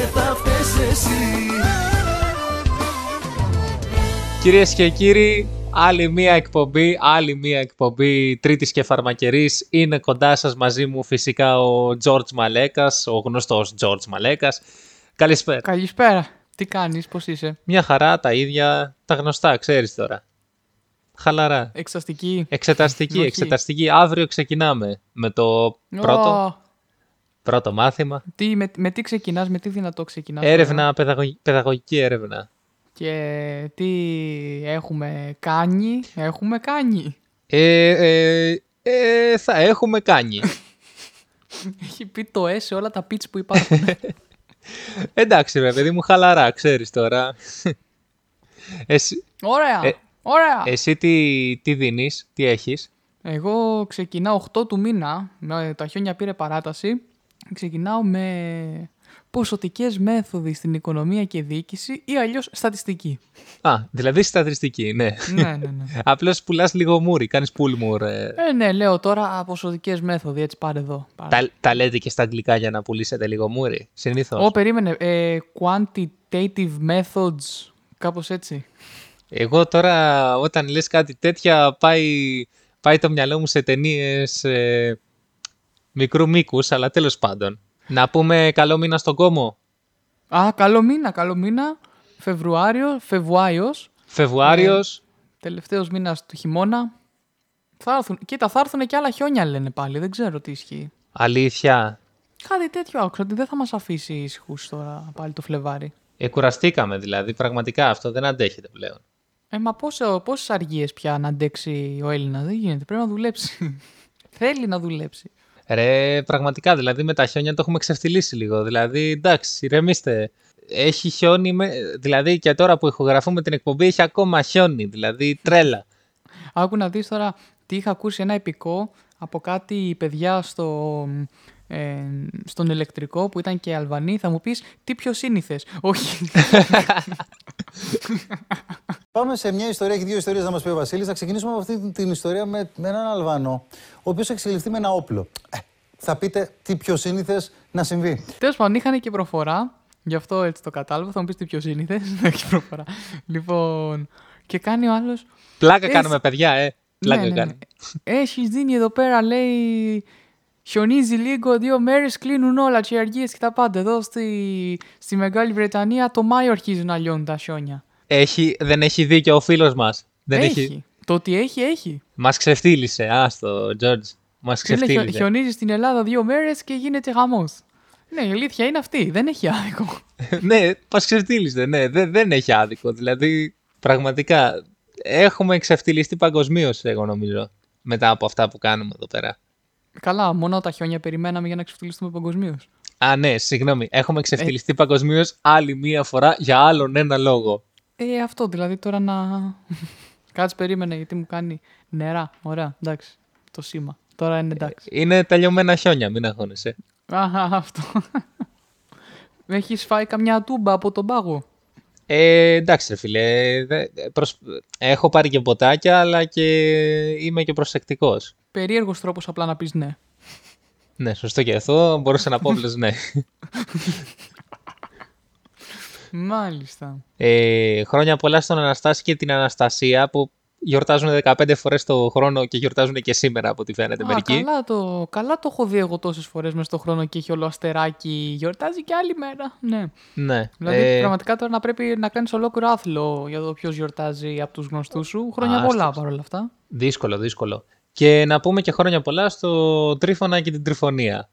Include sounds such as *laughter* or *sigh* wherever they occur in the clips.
και θα φταίς εσύ Κυρίες και κύριοι, άλλη μία εκπομπή, άλλη μία εκπομπή τρίτης και φαρμακερής. Είναι κοντά σας μαζί μου φυσικά ο George Μαλέκας, ο γνωστός George Μαλέκας. Καλησπέρα. Καλησπέρα. Τι κάνεις, πώς είσαι; Μια χαρά, τα ίδια, τα γνωστά, ξέρεις τώρα. Χαλαρά. Εξαστική. Εξεταστική, Όχι. εξεταστική. Αύριο ξεκινάμε με το πρώτο, Ω, πρώτο μάθημα. τι, με, με τι ξεκινάς, με τι δυνατό ξεκινάς. Έρευνα, παιδαγωγ- παιδαγωγική έρευνα. Και τι έχουμε κάνει, έχουμε κάνει. Ε, ε, ε, θα έχουμε κάνει. *laughs* Έχει πει το S σε όλα τα pitch που υπάρχουν. *laughs* Εντάξει ρε παιδί μου, χαλαρά, ξέρεις τώρα. *laughs* Εσύ, Ωραία, Ε, ωραία. εσύ τι, τι δίνεις, τι έχεις; Εγώ ξεκινάω 8 του μήνα, με, τα χιόνια πήρε παράταση. Ξεκινάω με ποσοτικές μέθοδοι στην οικονομία και διοίκηση ή αλλιώς στατιστική. Α, δηλαδή στατιστική, ναι. ναι, ναι, ναι. *laughs* Απλώς πουλάς λίγο μούρι, κάνεις πουλμουρ. Ε. Ε, ναι, λέω τώρα ποσοτικές μέθοδοι, έτσι πάρε εδώ. Πάρε. Τα, τα λέτε και στα αγγλικά για να πουλήσετε λίγο μούρι, συνήθως. Ω, περίμενε. Ε, quantitative methods. Κάπως έτσι. Εγώ τώρα όταν λες κάτι τέτοια πάει, πάει το μυαλό μου σε ταινίες ε, μικρού μήκους, αλλά τέλος πάντων. Να πούμε καλό μήνα στον κόμο. Α, καλό μήνα, καλό μήνα. Φεβρουάριο, Φεβουάιος. Φεβρουάριος, Τελευταίος μήνας του χειμώνα. Θα έρθουν, κοίτα, θα έρθουν και άλλα χιόνια λένε πάλι. Δεν ξέρω τι ισχύει. αλήθεια. Κάτι τέτοιο άκουσα ότι δεν θα μας αφήσει ήσυχους τώρα πάλι το Φλεβάρι. Ε, κουραστήκαμε δηλαδή, πραγματικά αυτό δεν αντέχεται πλέον. Ε, μα πόσο, πόσες αργίες πια να αντέξει ο Έλληνας; Δεν γίνεται, πρέπει να δουλέψει. *laughs* Θέλει να δουλέψει. Ρε, πραγματικά, δηλαδή με τα χιόνια το έχουμε ξεφτυλίσει λίγο. Δηλαδή, εντάξει, ηρεμήστε. Έχει χιόνι, με... δηλαδή και τώρα που ηχογραφούμε την εκπομπή έχει ακόμα χιόνι, δηλαδή τρέλα. Άκου να δεις τώρα τι είχα ακούσει ένα επικό από κάτι παιδιά στο, ε, στον ηλεκτρικό που ήταν και Αλβανοί. Θα μου πεις τι πιο σύνηθες. Όχι. *laughs* *laughs* Πάμε σε μια ιστορία, έχει δύο ιστορίες να μας πει ο Βασίλης. Θα ξεκινήσουμε από αυτή την ιστορία με, με έναν Αλβανό, ο οποίος έχει συλληφθεί με ένα όπλο. Ε, θα πείτε τι πιο σύνηθες να συμβεί. Τέλος πάντων είχαν και προφορά. Γι' αυτό έτσι το κατάλαβα. Θα μου πεις τι πιο σύνηθες. *laughs* Έχει προφορά. Λοιπόν, και κάνει ο άλλος... Πλάκα Έχει- κάνουμε, παιδιά, ε. Πλάκα ναι, ναι, ναι. κάνουμε. Έχεις δίνει εδώ πέρα, λέει, χιονίζει λίγο, δύο μέρες κλείνουν όλα και οι αργίες και τα πάντα. Εδώ στη, στη Μεγάλη Βρετανία το Μάιο αρχίζουν να λιώνουν τα χιόνια. Έχει, δεν έχει δίκιο ο φίλος μας. Δεν έχει. έχει. Το ότι έχει, έχει. Μας ξεφτύλισε, άστο, Τζόρτζ. Μας Τι λέει, χιο- ξεφτύλισε. χιονίζεις στην Ελλάδα δύο μέρες και γίνεται χαμός. Ναι, η αλήθεια είναι αυτή. Δεν έχει άδικο. *laughs* ναι, μας ξεφτύλισε, ναι. Δεν, δεν έχει άδικο. Δηλαδή, πραγματικά, έχουμε ξεφτυλιστεί παγκοσμίως, εγώ νομίζω. Μετά από αυτά που κάνουμε εδώ πέρα. Καλά, μόνο τα χιόνια περιμέναμε για να ξεφτυλιστούμε παγκοσμίως. Α, ναι, συγγνώμη. Έχουμε ξεφτυλιστεί παγκοσμίως άλλη μία φορά για άλλον ένα λόγο. Ε, αυτό δηλαδή τώρα να. *laughs* Κάτσε περίμενε γιατί μου κάνει νερά. Ωραία, εντάξει. Το σήμα. Τώρα είναι εντάξει. Είναι τελειωμένα χιόνια, μην αγχώνεσαι. Αχα, αυτό. *laughs* Έχεις φάει καμιά τούμπα από τον πάγο; Ε, εντάξει, ρε φίλε. δε- προσ- Έχω πάρει και ποτάκια, αλλά και είμαι και προσεκτικός. Περίεργος τρόπος απλά να πεις ναι. Ναι, σωστό και αυτό. Μπορούσα να πω απλώς ναι. *laughs* Μάλιστα. Ε, χρόνια πολλά στον Αναστάση και την Αναστασία που γιορτάζουν 15 φορές το χρόνο και γιορτάζουν και σήμερα από ό,τι φαίνεται Α, μερικοί. καλά, το, καλά το έχω δει εγώ τόσες φορές μέσα στον χρόνο και έχει όλο αστεράκι. Γιορτάζει και άλλη μέρα. Ναι. Ναι. Δηλαδή, Ε, πραγματικά τώρα να πρέπει να κάνεις ολόκληρο άθλο για το ποιος γιορτάζει από τους γνωστούς σου. Χρόνια Α, πολλά άστος. παρόλα αυτά. Δύσκολο, δύσκολο. Και να πούμε και χρόνια πολλά στο Τρίφωνα και την Τριφωνία.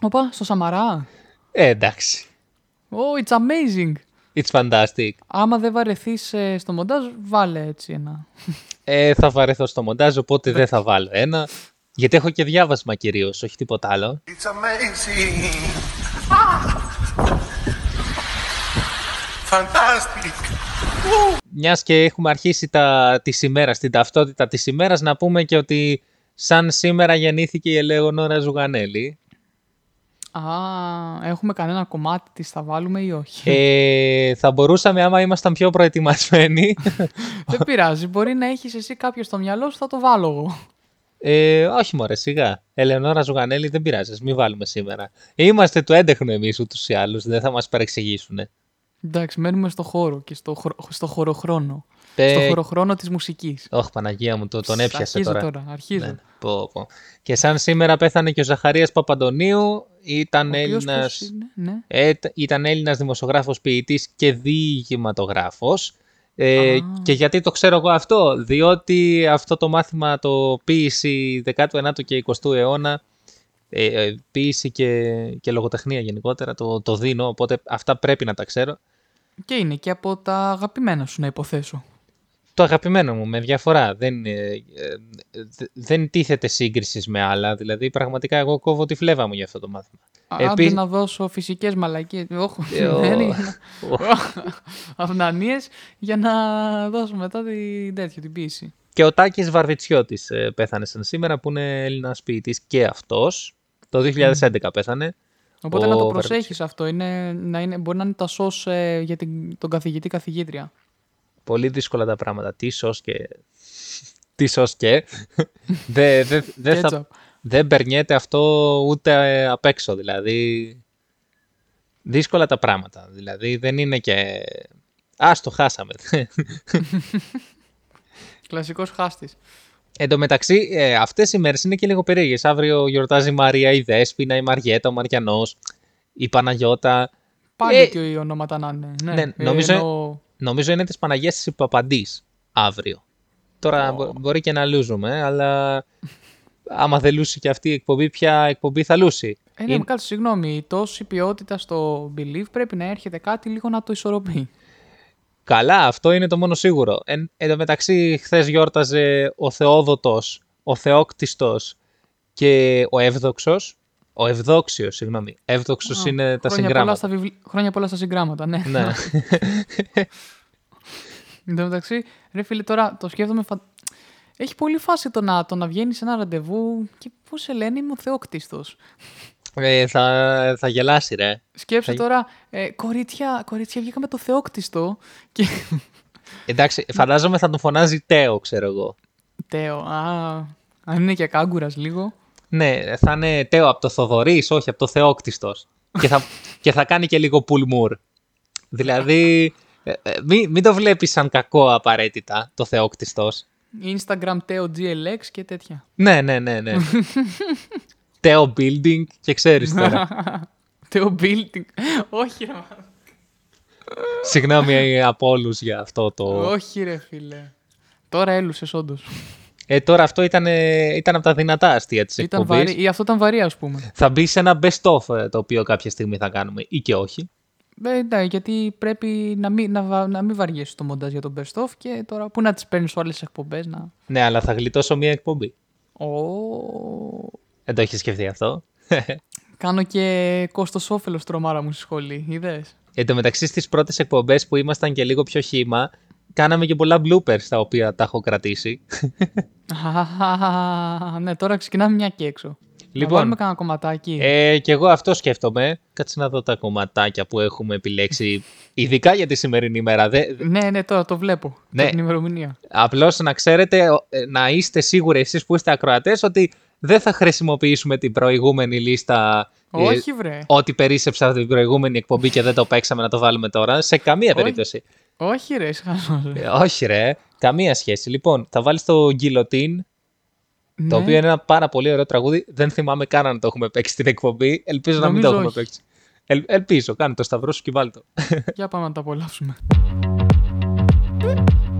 Οπα, στο Σαμαρά. Ε, εντάξει. Oh, it's amazing. It's fantastic. Άμα δεν βαρεθείς στο μοντάζ, βάλε έτσι ένα. Ε, θα βαρεθώ στο μοντάζ, οπότε δεν θα βάλω ένα. Γιατί έχω και διάβασμα κυρίως, όχι τίποτα άλλο. It's amazing. Fantastic. Μιας και έχουμε αρχίσει τα, της ημέρας, την ταυτότητα της ημέρας, να πούμε και ότι σαν σήμερα γεννήθηκε η Ελεονόρα Ζουγανέλη. Α, έχουμε κανένα κομμάτι της, θα βάλουμε ή όχι; Ε, θα μπορούσαμε άμα ήμασταν πιο προετοιμασμένοι. *laughs* Δεν πειράζει, μπορεί να έχεις εσύ κάποιο στο μυαλό σου, θα το βάλω εγώ. Ε, όχι μωρέ, σιγά. Ελεονόρα Ζουγανέλη δεν πειράζεις, ας μην βάλουμε σήμερα. Είμαστε του έντεχνου εμείς ούτως ή άλλως, δεν θα μας παρεξηγήσουν. Εντάξει, μένουμε στο χώρο και στο, χρο... στο χωροχρόνο. Ε, Στο χωροχρόνο της μουσικής. Όχι Παναγία μου, το, τον Σ' έπιασε αρχίζω τώρα. τώρα, αρχίζω. Ναι, πω, πω. Και σαν σήμερα πέθανε και ο Ζαχαρίας Παπαντονίου, ήταν Ο οποίος Έλληνας... πώς είναι, ναι. Ε, τ- ήταν Έλληνας δημοσιογράφος, ποιητής και διηγηματογράφος. Ε, Α. και γιατί το ξέρω εγώ αυτό, διότι αυτό το μάθημα το ποίηση 19ου και 20ου αιώνα, ε, ε, ποίηση και, και λογοτεχνία γενικότερα, το, το δίνω, οπότε αυτά πρέπει να τα ξέρω. Και είναι και από τα αγαπημένα σου να υποθέσω. Το αγαπημένο μου, με διαφορά. Δεν, ε, ε, δε- δεν τίθεται σύγκριση με άλλα. Δηλαδή, πραγματικά εγώ κόβω τη φλέβα μου για αυτό το μάθημα. Α, Επίσης- Άντε να δώσω φυσικές μαλακίες. Όχι, Ε, ο- δεν είναι. ο- *laughs* Αυνανίες για να δώσω μετά την τέτοια, την ποίηση. Και ο Τάκης Βαρβιτσιώτης ε, πέθανε σαν σήμερα, που είναι Έλληνας ποιητής και αυτός. Το 2011 πέθανε. Οπότε Ο να το Βαρβιτσιώτης. προσέχεις αυτό. Είναι, να είναι, μπορεί να είναι τα σως ε, για την, τον καθηγητή καθηγήτρια. Πολύ δύσκολα τα πράγματα. Τι σως και... Τι σως και... Δεν δε, δε θα... Κέτσαπ. δεν περνιέται αυτό ούτε ε, απ' έξω. Δηλαδή, δύσκολα τα πράγματα. Δηλαδή, δεν είναι και... Ας το χάσαμε. *laughs* Κλασικός χάστης. Εν τω μεταξύ, ε, αυτές οι μέρες είναι και λίγο περίεργες. Αύριο γιορτάζει η Μαρία, η Δέσποινα, η Μαριέτα, ο Μαριανός, η Παναγιώτα. Πάλι Ε, και οι ονόματα να είναι. Ναι, ναι, Ε, νομίζω- εννοώ- Νομίζω είναι της Παναγίας της Παπαντής αύριο. Τώρα μπο- μπορεί και να λούζουμε, αλλά άμα δεν λούσει και αυτή η εκπομπή, ποια εκπομπή θα λούσει; Ε, ναι, Είναι- κάτσε, συγγνώμη. Η τόση ποιότητα στο Believe πρέπει να έρχεται κάτι λίγο να το ισορροπεί. Καλά, αυτό είναι το μόνο σίγουρο. Εν, εν τω μεταξύ, χθες γιόρταζε ο Θεόδοτος, ο Θεόκτιστος και ο Εύδοξος. Ο Ευδόξιος, συγγνώμη. Εύδοξος Α, είναι τα χρόνια πολλά, συγγράμματα. στα βιβλ... χρόνια πολλά στα συγγράμματα, ναι. ναι. Εν τω μεταξύ, ρε φίλε, τώρα το σκέφτομαι. Φα... Έχει πολύ φάση το να, το να βγαίνεις σε ένα ραντεβού και πώ σε λένε, είμαι ο Θεόκτιστος. ε, θα, θα γελάσει, ρε. Σκέψε Θα- τώρα, ε, κορίτσια, κορίτσια, βγήκαμε το Θεόκτιστο. Και. Εντάξει, φαντάζομαι θα τον φωνάζει Τέο, ξέρω εγώ. Τέο, α. Αν είναι και κάγκουρας λίγο. Ναι, θα είναι Τέο από το Θοδωρής, όχι από το Θεόκτιστος. και, θα, και θα κάνει και λίγο πουλμούρ. Δηλαδή, ε, ε, μην, μην το βλέπεις σαν κακό απαραίτητα, το Θεόκτιστος. Instagram Τέο GLX και τέτοια. Ναι, ναι, ναι, ναι. *laughs* Τέο Building και ξέρεις τώρα. *laughs* Τέο Building. Όχι, ρε. μα. Συγγνώμη από όλους για αυτό το... Όχι, ρε φίλε. Τώρα έλουσες, όντως. Ε, τώρα αυτό ήταν, ε, ήταν από τα δυνατά αστεία της Ήταν εκπομπής. βαρύ. Ή αυτό ήταν βαρύ, ας πούμε. Θα μπει σε ένα best-of ε, το οποίο κάποια στιγμή θα κάνουμε ή και όχι. Ε, ναι, γιατί πρέπει να μην, να, βα- να μην βαριέσαι το μοντάζ για τον best of και τώρα πού να τις παίρνεις σε άλλες εκπομπές να... Ναι, αλλά θα γλιτώσω μία εκπομπή. Ω, Δεν το έχεις σκεφτεί αυτό; *laughs* κάνω και κόστος όφελος τρομάρα μου στη σχολή, είδες; Εν τω μεταξύ στις πρώτες εκπομπές που ήμασταν και λίγο πιο χήμα, κάναμε και πολλά bloopers τα οποία τα έχω κρατήσει. Α, ναι, τώρα ξεκινάμε μια και έξω. Λοιπόν, να βάλουμε κανένα κομματάκι. Ε, και εγώ αυτό σκέφτομαι. Κάτσε να δω τα κομματάκια που έχουμε επιλέξει, *laughs* ειδικά για τη σημερινή ημέρα. Δε, Ναι, ναι, τώρα το βλέπω. Ναι. Ναι. Την ημερομηνία. Απλώς να ξέρετε, ο- ε, να είστε σίγουροι εσείς που είστε ακροατές ότι δεν θα χρησιμοποιήσουμε την προηγούμενη λίστα ε, Όχι, βρε. ό,τι περίσσεψα την προηγούμενη εκπομπή και δεν το παίξαμε να το βάλουμε τώρα. Σε καμία Όχι. περίπτωση. Όχι, ρε, σχάζω. Ε, όχι ρε, καμία σχέση. Λοιπόν, θα βάλεις το Guillotine, Ναι. το οποίο είναι ένα πάρα πολύ ωραίο τραγούδι. Δεν θυμάμαι καν αν το έχουμε παίξει στην εκπομπή. Ελπίζω να μην το Νομίζω έχουμε όχι. παίξει. Ελ, ελπίζω, κάνε το σταυρό σου και βάλ το. Για πάμε να τα απολαύσουμε. *laughs*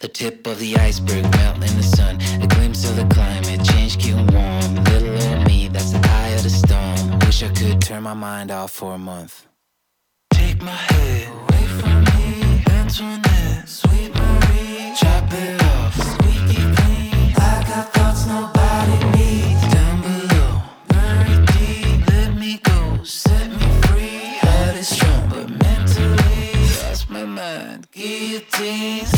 The tip of the iceberg melting in the sun. A glimpse of the climate change, getting warm. Little old me, that's the eye of the storm. Wish I could turn my mind off for a month. Take my head away from me. Antoinette, sweet Marie. Chop it off, squeaky clean. I got thoughts nobody needs. It is.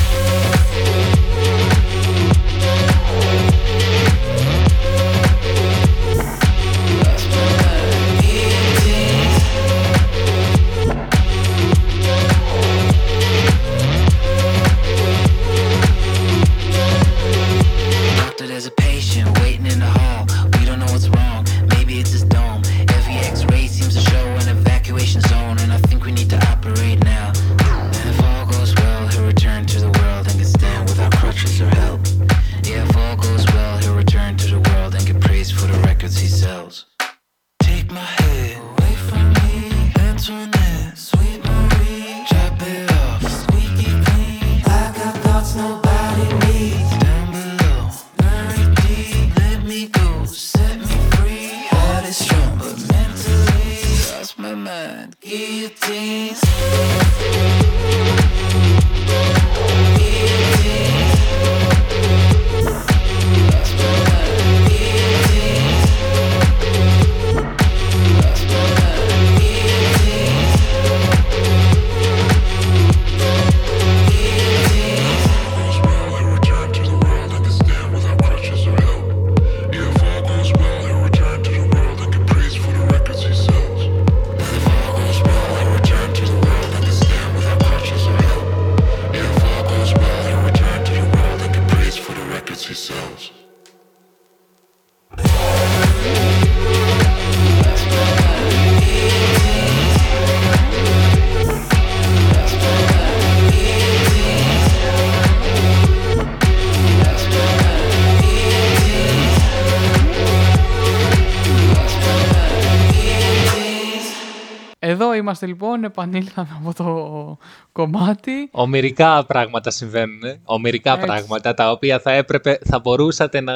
Είμαστε λοιπόν, επανήλθαμε από το κομμάτι. Ομερικά πράγματα συμβαίνουν. ε. Ομερικά Έτσι. πράγματα τα οποία θα έπρεπε, θα μπορούσατε να.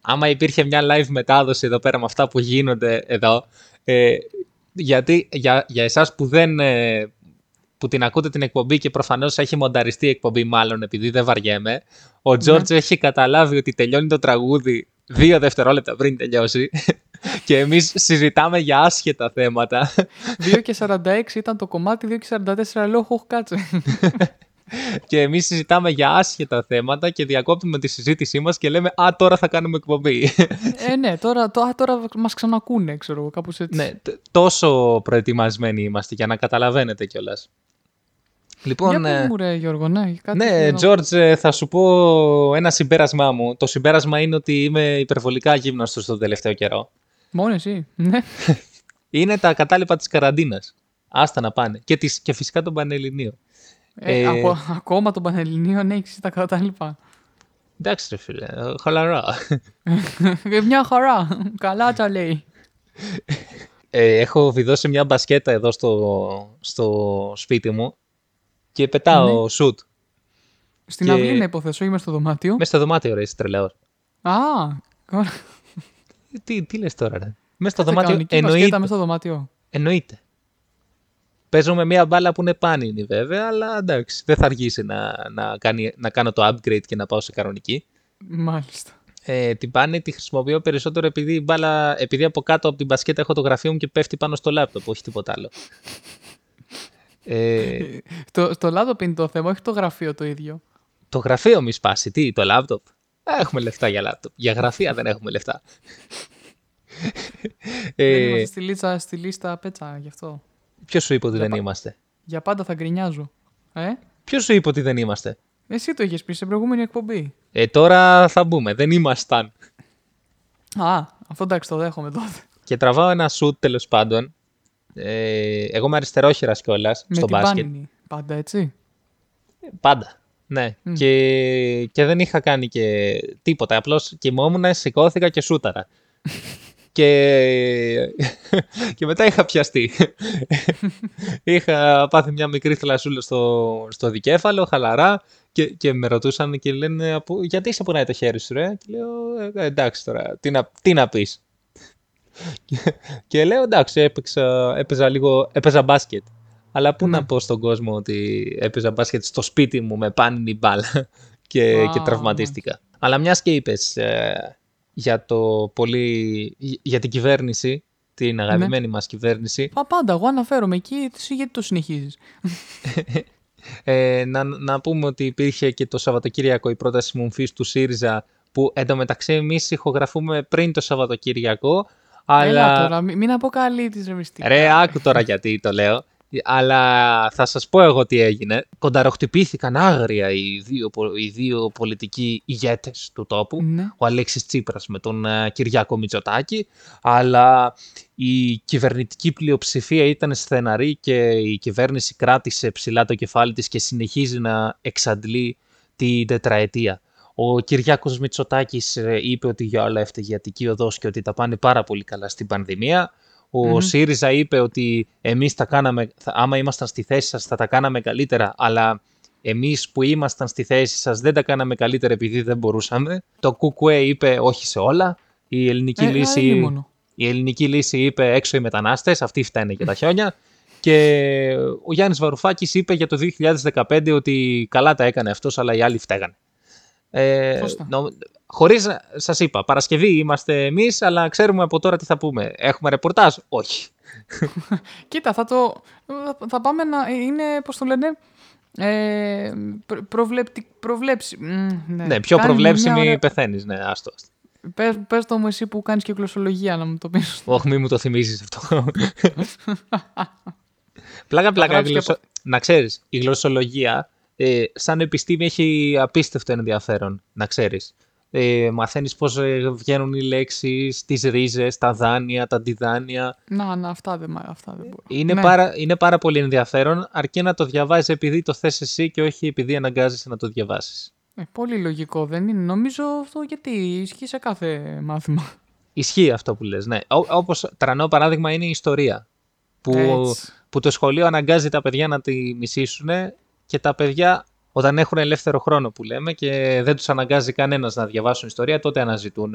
Άμα υπήρχε μια live μετάδοση εδώ πέρα με αυτά που γίνονται εδώ. Ε, γιατί για, για εσάς που δεν. ε, που την ακούτε την εκπομπή και προφανώς έχει μονταριστεί η εκπομπή μάλλον επειδή δεν βαριέμαι. Ο Τζόρτζ έχει καταλάβει ότι τελειώνει το τραγούδι δύο δευτερόλεπτα πριν τελειώσει *laughs* και εμείς συζητάμε για άσχετα θέματα 2 και 46 ήταν το κομμάτι, 2 και 44 λέω, όχι κάτσε. *laughs* και εμείς συζητάμε για άσχετα θέματα και διακόπτουμε τη συζήτησή μας και λέμε «Α, τώρα θα κάνουμε εκπομπή». ε, ναι, τώρα, τώρα, τώρα μας ξανακούνε, ξέρω εγώ, κάπως έτσι. ναι, τ- τόσο προετοιμασμένοι είμαστε για να καταλαβαίνετε κιόλας. Λοιπόν, Για πες ε, μου ρε Γιώργο, ναι, κάτι ναι, θέλω να- Τζόρτζ, ε, θα σου πω ένα συμπέρασμά μου. Το συμπέρασμα είναι ότι είμαι υπερβολικά γύμναστος τον τελευταίο καιρό. Μόνος εσύ, ναι. Είναι τα κατάλοιπα της καραντίνας. Άστα να πάνε. Και, τις, και φυσικά τον Πανελληνίο. Ε, Ε, από, ακόμα τον Πανελληνίων έχεις τα κατάλοιπα. Εντάξει ρε φίλε, ε, χαλαρά. Ε, Μια χαρά, καλά τα λέει. Ε, έχω βιδώσει μια μπασκέτα εδώ στο, στο σπίτι μου και πετάω Ναι. σουτ. Στην Και- αυλή να υποθέσω, είμαι στο δωμάτιο. Μέσα στο δωμάτιο ρε, είσαι τρελαίος. Α, καλά. Ε, Τι, τι λες τώρα ρε; Μέσα στο Κάτσε, δωμάτιο κανονική μπασκέτα εννοείται. μες στο δωμάτιο. εννοείται. Παίζω με μια μπάλα που είναι πάνινη βέβαια, αλλά εντάξει, δεν θα αργήσει να, να, κάνει, να κάνω το upgrade και να πάω σε κανονική. Μάλιστα. Ε, την πάνη τη χρησιμοποιώ περισσότερο επειδή, η μπάλα, επειδή από κάτω από την μπασκέτα έχω το γραφείο μου και πέφτει πάνω στο λάπτοπ, όχι τίποτα άλλο. Ε, Το, στο λάπτοπ είναι το θέμα, όχι το γραφείο το ίδιο. το γραφείο μη σπάσει, τι, το λάπτοπ; Ε, Έχουμε λεφτά για λάπτοπ. Για γραφεία δεν έχουμε λεφτά. *laughs* Δεν ε, είμαστε στη λίστα, στη λίστα πέτσα γι' αυτό. Ποιος σου είπε ότι δεν πα- είμαστε; Για πάντα θα γκρινιάζω. Ε, Ποιος σου είπε ότι δεν είμαστε; εσύ το είχες πει σε προηγούμενη εκπομπή. Ε, τώρα θα μπούμε. Δεν ήμασταν. Α, αυτό εντάξει το δέχομαι τότε. Και τραβάω ένα σουτ τέλος πάντων. Ε, εγώ είμαι αριστερόχειρας κιόλας Με στο την μπάσκετ. πάνινη. Πάντα έτσι. Πάντα. Ναι. Και, και δεν είχα κάνει και τίποτα. Απλώς κοιμόμουν, σηκώθηκα και σούταρα. *laughs* και, και μετά είχα πιαστεί. είχα πάθει μια μικρή θλασσούλα στο, στο δικέφαλο, χαλαρά. Και, και με ρωτούσαν και λένε από, γιατί σε πονάει το χέρι σου ρε; Και λέω «Ε, εντάξει τώρα, τι να, τι να πεις. και, και λέω εντάξει έπαιξα, έπαιζα λίγο, έπαιζα μπάσκετ. Αλλά πού να πω στον κόσμο ότι έπαιζα μπάσκετ στο σπίτι μου με πάνινη μπάλα *laughs* και, Α, και τραυματίστηκα. Αλλά μιας και είπες ε, για, το πολύ, για την κυβέρνηση, την αγαπημένη μας κυβέρνηση, Πα, πάντα, εγώ αναφέρομαι εκεί, εσύ γιατί το συνεχίζεις; *laughs* ε, να, να πούμε ότι υπήρχε και το Σαββατοκύριακο η πρόταση μομφής του ΣΥΡΙΖΑ που εντωμεταξύ εμείς ηχογραφούμε πριν το Σαββατοκύριακο αλλά... Έλα τώρα, μην, μην αποκαλύπτεις ρε μυστικά. Ρε, άκου τώρα γιατί το λέω. Αλλά θα σας πω εγώ τι έγινε. Κονταροχτυπήθηκαν άγρια οι δύο, πο- οι δύο πολιτικοί ηγέτες του τόπου. Ναι. Ο Αλέξης Τσίπρας με τον ε, Κυριάκο Μητσοτάκη. Αλλά η κυβερνητική πλειοψηφία ήταν στεναρή και η κυβέρνηση κράτησε ψηλά το κεφάλι της και συνεχίζει να εξαντλεί την τετραετία. Ο Κυριάκος Μητσοτάκης ε, είπε ότι για όλα έφταιγε η Αττική Οδός και ότι τα πάνε πάρα πολύ καλά στην πανδημία. Ο ΣΥΡΙΖΑ είπε ότι εμείς τα κάναμε, θα- άμα ήμασταν στη θέση σας θα τα κάναμε καλύτερα, αλλά εμείς που ήμασταν στη θέση σας δεν τα κάναμε καλύτερα επειδή δεν μπορούσαμε. Το ΚΚΕ είπε όχι σε όλα. Η ελληνική, Ε, α, λύση, ήμονο. η ελληνική λύση είπε έξω οι μετανάστες, αυτοί φταίνε για τα χιόνια. Και ο Γιάννης Βαρουφάκης είπε για το 2015 ότι καλά τα έκανε αυτός, αλλά οι άλλοι φταίγανε. Ε, Σωστά. νο- χωρίς, να- σας είπα, Παρασκευή είμαστε εμείς, αλλά ξέρουμε από τώρα τι θα πούμε. Έχουμε ρεπορτάζ; Όχι. *laughs* Κοίτα, θα το. Θα πάμε να. Είναι, πώς το λένε. Ε, προ- προβλέπτη, προβλέψη. μ, Ναι, Ναι, πιο Κάνει προβλέψιμη μια ωραία- πεθαίνεις, ναι, άστο. άστο. Πες, πες το μου εσύ που κάνεις και γλωσσολογία να μου το πεις. *laughs* Όχι, μη μου το θυμίζεις αυτό. *laughs* πλάκα, πλάκα. γράψεις και γλωσσο- από- Να ξέρεις, η γλωσσολογία ε, σαν επιστήμη έχει απίστευτο ενδιαφέρον, να ξέρεις. Ε, μαθαίνεις πώς ε, βγαίνουν οι λέξεις, τις ρίζες, τα δάνεια, τα αντιδάνεια. να, να, αυτά δεν, μα- αυτά δεν μπορώ. Είναι, Ναι. πάρα, είναι πάρα πολύ ενδιαφέρον, αρκεί να το διαβάζεις επειδή το θες εσύ και όχι επειδή αναγκάζεσαι να το διαβάσεις. Ε, πολύ λογικό δεν είναι. Νομίζω αυτό γιατί ισχύει σε κάθε μάθημα. Ισχύει αυτό που λες, ναι. Ό, όπως τρανό παράδειγμα είναι η ιστορία. Που, Έτσι. που το σχολείο αναγκάζει τα παιδιά να τη μισήσουν και τα παιδιά όταν έχουν ελεύθερο χρόνο που λέμε και δεν τους αναγκάζει κανένας να διαβάσουν ιστορία, τότε αναζητούν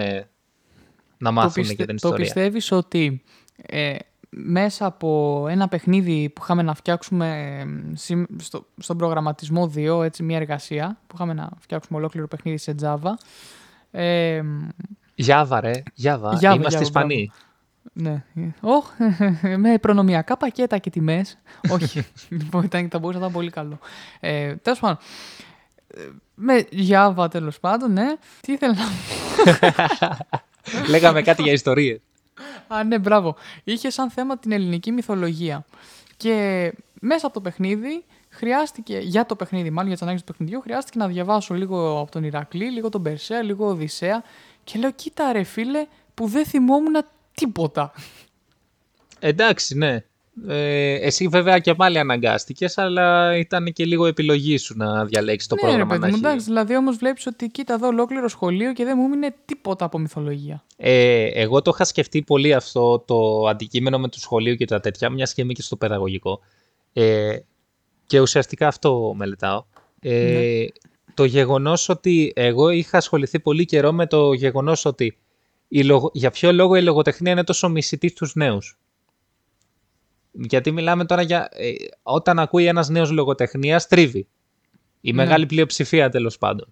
να μάθουν το, για την το ιστορία. πιστεύεις ότι ε, μέσα από ένα παιχνίδι που είχαμε να φτιάξουμε ε, συμ- στο, στον προγραμματισμό 2, έτσι μια εργασία που είχαμε να φτιάξουμε ολόκληρο παιχνίδι σε Java. Ε, Γιάβα ρε, Γιάβα, Java, είμαστε Java, Ισπανοί. Ναι. Όχ, *laughs* με προνομιακά πακέτα και τιμές. *laughs* Όχι, λοιπόν, ήταν, θα μπορούσε να ήταν πολύ καλό. Ε, τέλος πάντων, ε, με Java τέλος πάντων, ναι. Τι ήθελα να *laughs* Λέγαμε κάτι για ιστορίες. Α, ναι, μπράβο. Είχε σαν θέμα την ελληνική μυθολογία. Και μέσα από το παιχνίδι χρειάστηκε, για το παιχνίδι, μάλλον για τις ανάγκες του παιχνιδιού, χρειάστηκε να διαβάσω λίγο από τον Ηρακλή, λίγο τον Περσέα, λίγο Οδυσσέα. Και λέω, κοίτα ρε φίλε, που δεν θυμόμουν τίποτα. Εντάξει, ναι. Ε, εσύ βέβαια και πάλι αναγκάστηκες, αλλά ήταν και λίγο επιλογή σου να διαλέξεις το ναι, ρε πρόγραμμα. παιδί να μου, έχει- εντάξει, δηλαδή όμως βλέπεις ότι κοίτα εδώ ολόκληρο σχολείο και δεν μου έμεινε τίποτα από μυθολογία. Ε, εγώ το είχα σκεφτεί πολύ αυτό το αντικείμενο με το σχολείο και τα τέτοια, μιας και είμαι και στο παιδαγωγικό. Ε, και ουσιαστικά αυτό μελετάω. Ε, Το γεγονός ότι εγώ είχα ασχοληθεί πολύ καιρό με το γεγονός ότι η λογο- για ποιο λόγο η λογοτεχνία είναι τόσο μισητή στους νέους; Γιατί μιλάμε τώρα για... ε, όταν ακούει ένας νέος λογοτεχνίας, τρίβει. Η μεγάλη πλειοψηφία τέλος πάντων.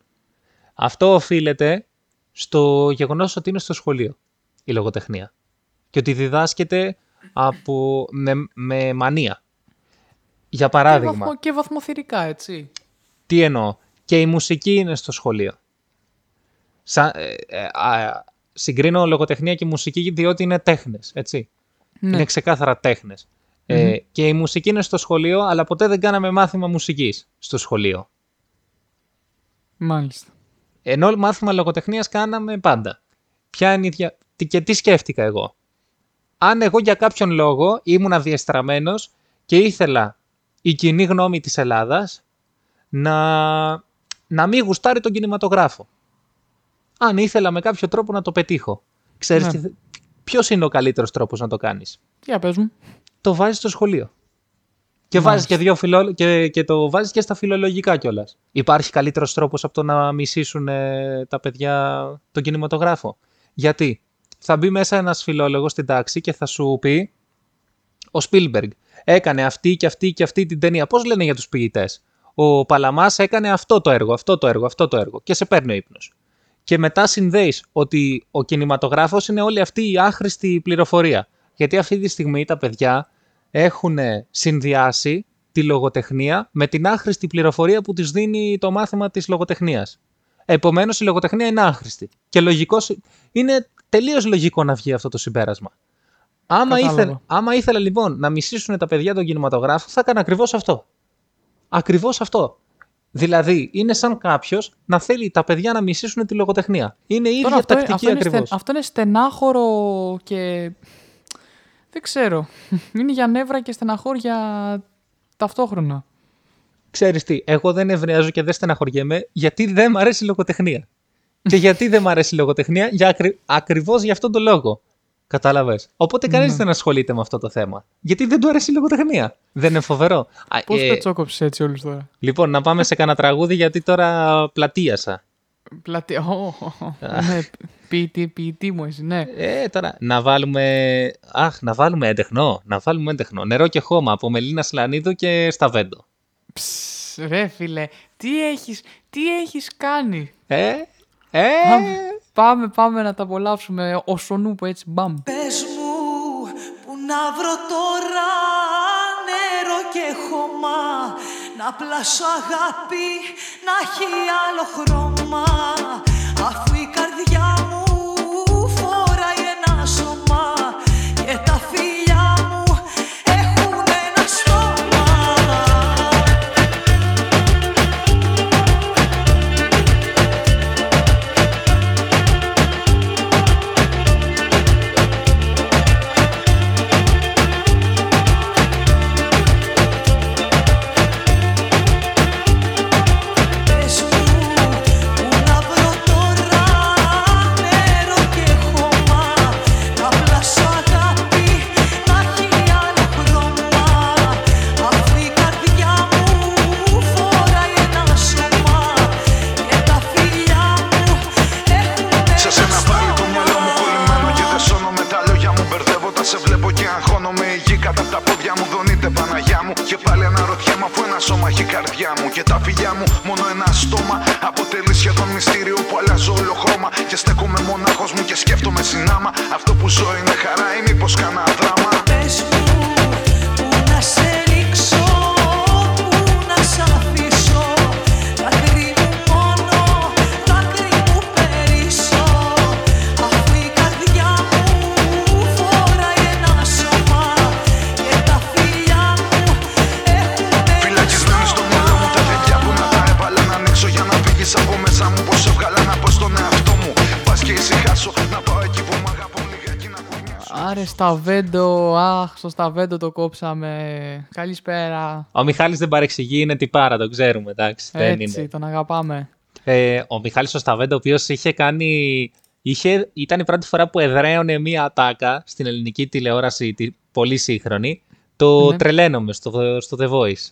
Αυτό οφείλεται στο γεγονός ότι είναι στο σχολείο η λογοτεχνία. Και ότι διδάσκεται από, με, με μανία. Για Και, παράδειγμα, βαθμο, και βαθμοθυρικά, έτσι. τι εννοώ; Και η μουσική είναι στο σχολείο. Σα, ε, ε, α, συγκρίνω λογοτεχνία και μουσική διότι είναι τέχνες, έτσι. Ναι. Είναι ξεκάθαρα τέχνες. Ε, και η μουσική είναι στο σχολείο, αλλά ποτέ δεν κάναμε μάθημα μουσικής στο σχολείο. Μάλιστα. Ενώ μάθημα λογοτεχνίας κάναμε πάντα. Ποια είναι η δια... τι- Και τι σκέφτηκα εγώ. Αν εγώ για κάποιον λόγο ήμουν αδιεστραμμένος και ήθελα η κοινή γνώμη της Ελλάδας να, να μην γουστάρει τον κινηματογράφο. Αν ήθελα με κάποιο τρόπο να το πετύχω. Ξέρεις Ναι. τι θε- ποιος είναι ο καλύτερος τρόπος να το κάνεις; Για πες μου. Το βάζεις στο σχολείο. Και, Μάλιστα. βάζεις και, δύο φιλο... και, και το βάζεις και στα φιλολογικά κιόλας. Υπάρχει καλύτερος τρόπος από το να μισήσουν ε, τα παιδιά τον κινηματογράφο; Γιατί θα μπει μέσα ένας φιλόλογος στην τάξη και θα σου πει ο Σπίλμπεργκ έκανε αυτή και αυτή και αυτή την ταινία. Πώς λένε για τους ποιητές; Ο Παλαμάς έκανε αυτό το έργο, αυτό το έργο, αυτό το έργο και σε παίρνει ο ύπνος. Και μετά συνδέεις ότι ο κινηματογράφος είναι όλη αυτή η άχρηστη πληροφορία. Γιατί αυτή τη στιγμή τα παιδιά έχουν συνδυάσει τη λογοτεχνία με την άχρηστη πληροφορία που της δίνει το μάθημα της λογοτεχνίας. Επομένως η λογοτεχνία είναι άχρηστη. Και λογικός, είναι τελείως λογικό να βγει αυτό το συμπέρασμα. Άμα Κατάλαβα. ήθελα, άμα ήθελα λοιπόν να μισήσουν τα παιδιά τον κινηματογράφο, θα έκανα ακριβώς αυτό. Ακριβώς αυτό. Δηλαδή, είναι σαν κάποιος να θέλει τα παιδιά να μισήσουν τη λογοτεχνία. Είναι η ίδια Τώρα αυτό, τακτική αυτό, είναι ακριβώς. στε- αυτό είναι στενάχωρο και. Δεν ξέρω. *laughs* Είναι για νεύρα και στεναχώρια ταυτόχρονα. Ξέρεις τι, εγώ δεν ευνοιάζω και δεν στεναχωριέμαι γιατί δεν μ' αρέσει η λογοτεχνία. και γιατί δεν μ' αρέσει η λογοτεχνία, για ακρι... ακριβώς για αυτόν τον λόγο. Κατάλαβες. Οπότε κανείς Ναι. δεν ασχολείται με αυτό το θέμα. Γιατί δεν του αρέσει η λογοτεχνία. Δεν είναι φοβερό. Α, Πώς ε, πετσόκοψε έτσι όλους τώρα; λοιπόν, να πάμε σε κανένα τραγούδι γιατί τώρα πλατείασα. Πλατεία. Ω, ω, ω. Ναι, ποιητή, ποιητή μου εσύ, ναι. Ε, τώρα να βάλουμε. Αχ, να βάλουμε έντεχνο. Να βάλουμε έντεχνο. Νερό και χώμα από Μελίνα Σλανίδου και Σταβέντο. Ψ, ρε φίλε, τι έχεις, τι έχεις κάνει; Ε, ε. Πάμε, πάμε να τα απολαύσουμε ο Σονούπο έτσι, μπαμ. Πες μου που να βρω τώρα νερό και χώμα Να πλάσω αγάπη να έχει άλλο χρώμα σώμα έχει η καρδιά μου Και τα φιλιά μου. Μόνο ένα στόμα αποτελεί σχεδόν μυστήριο που αλλάζω όλο χρώμα. Και στέκομαι μονάχος μου και σκέφτομαι συνάμα. Αυτό που ζω είναι χαρά ή μήπως κάνα Σταβέντο, αχ, στο Σταβέντο το κόψαμε. Καλησπέρα. Ο Μιχάλης δεν παρεξηγεί, είναι τυπάρα, το ξέρουμε, εντάξει. δεν Έτσι, είναι. τον αγαπάμε. Ε, ο Μιχάλης ο Σταβέντο, ο οποίος είχε κάνει... Είχε, ήταν η πρώτη φορά που εδραίωνε μία ατάκα στην ελληνική τηλεόραση, τη, πολύ σύγχρονη. Το Ναι. τρελαίνομαι στο, στο The Voice.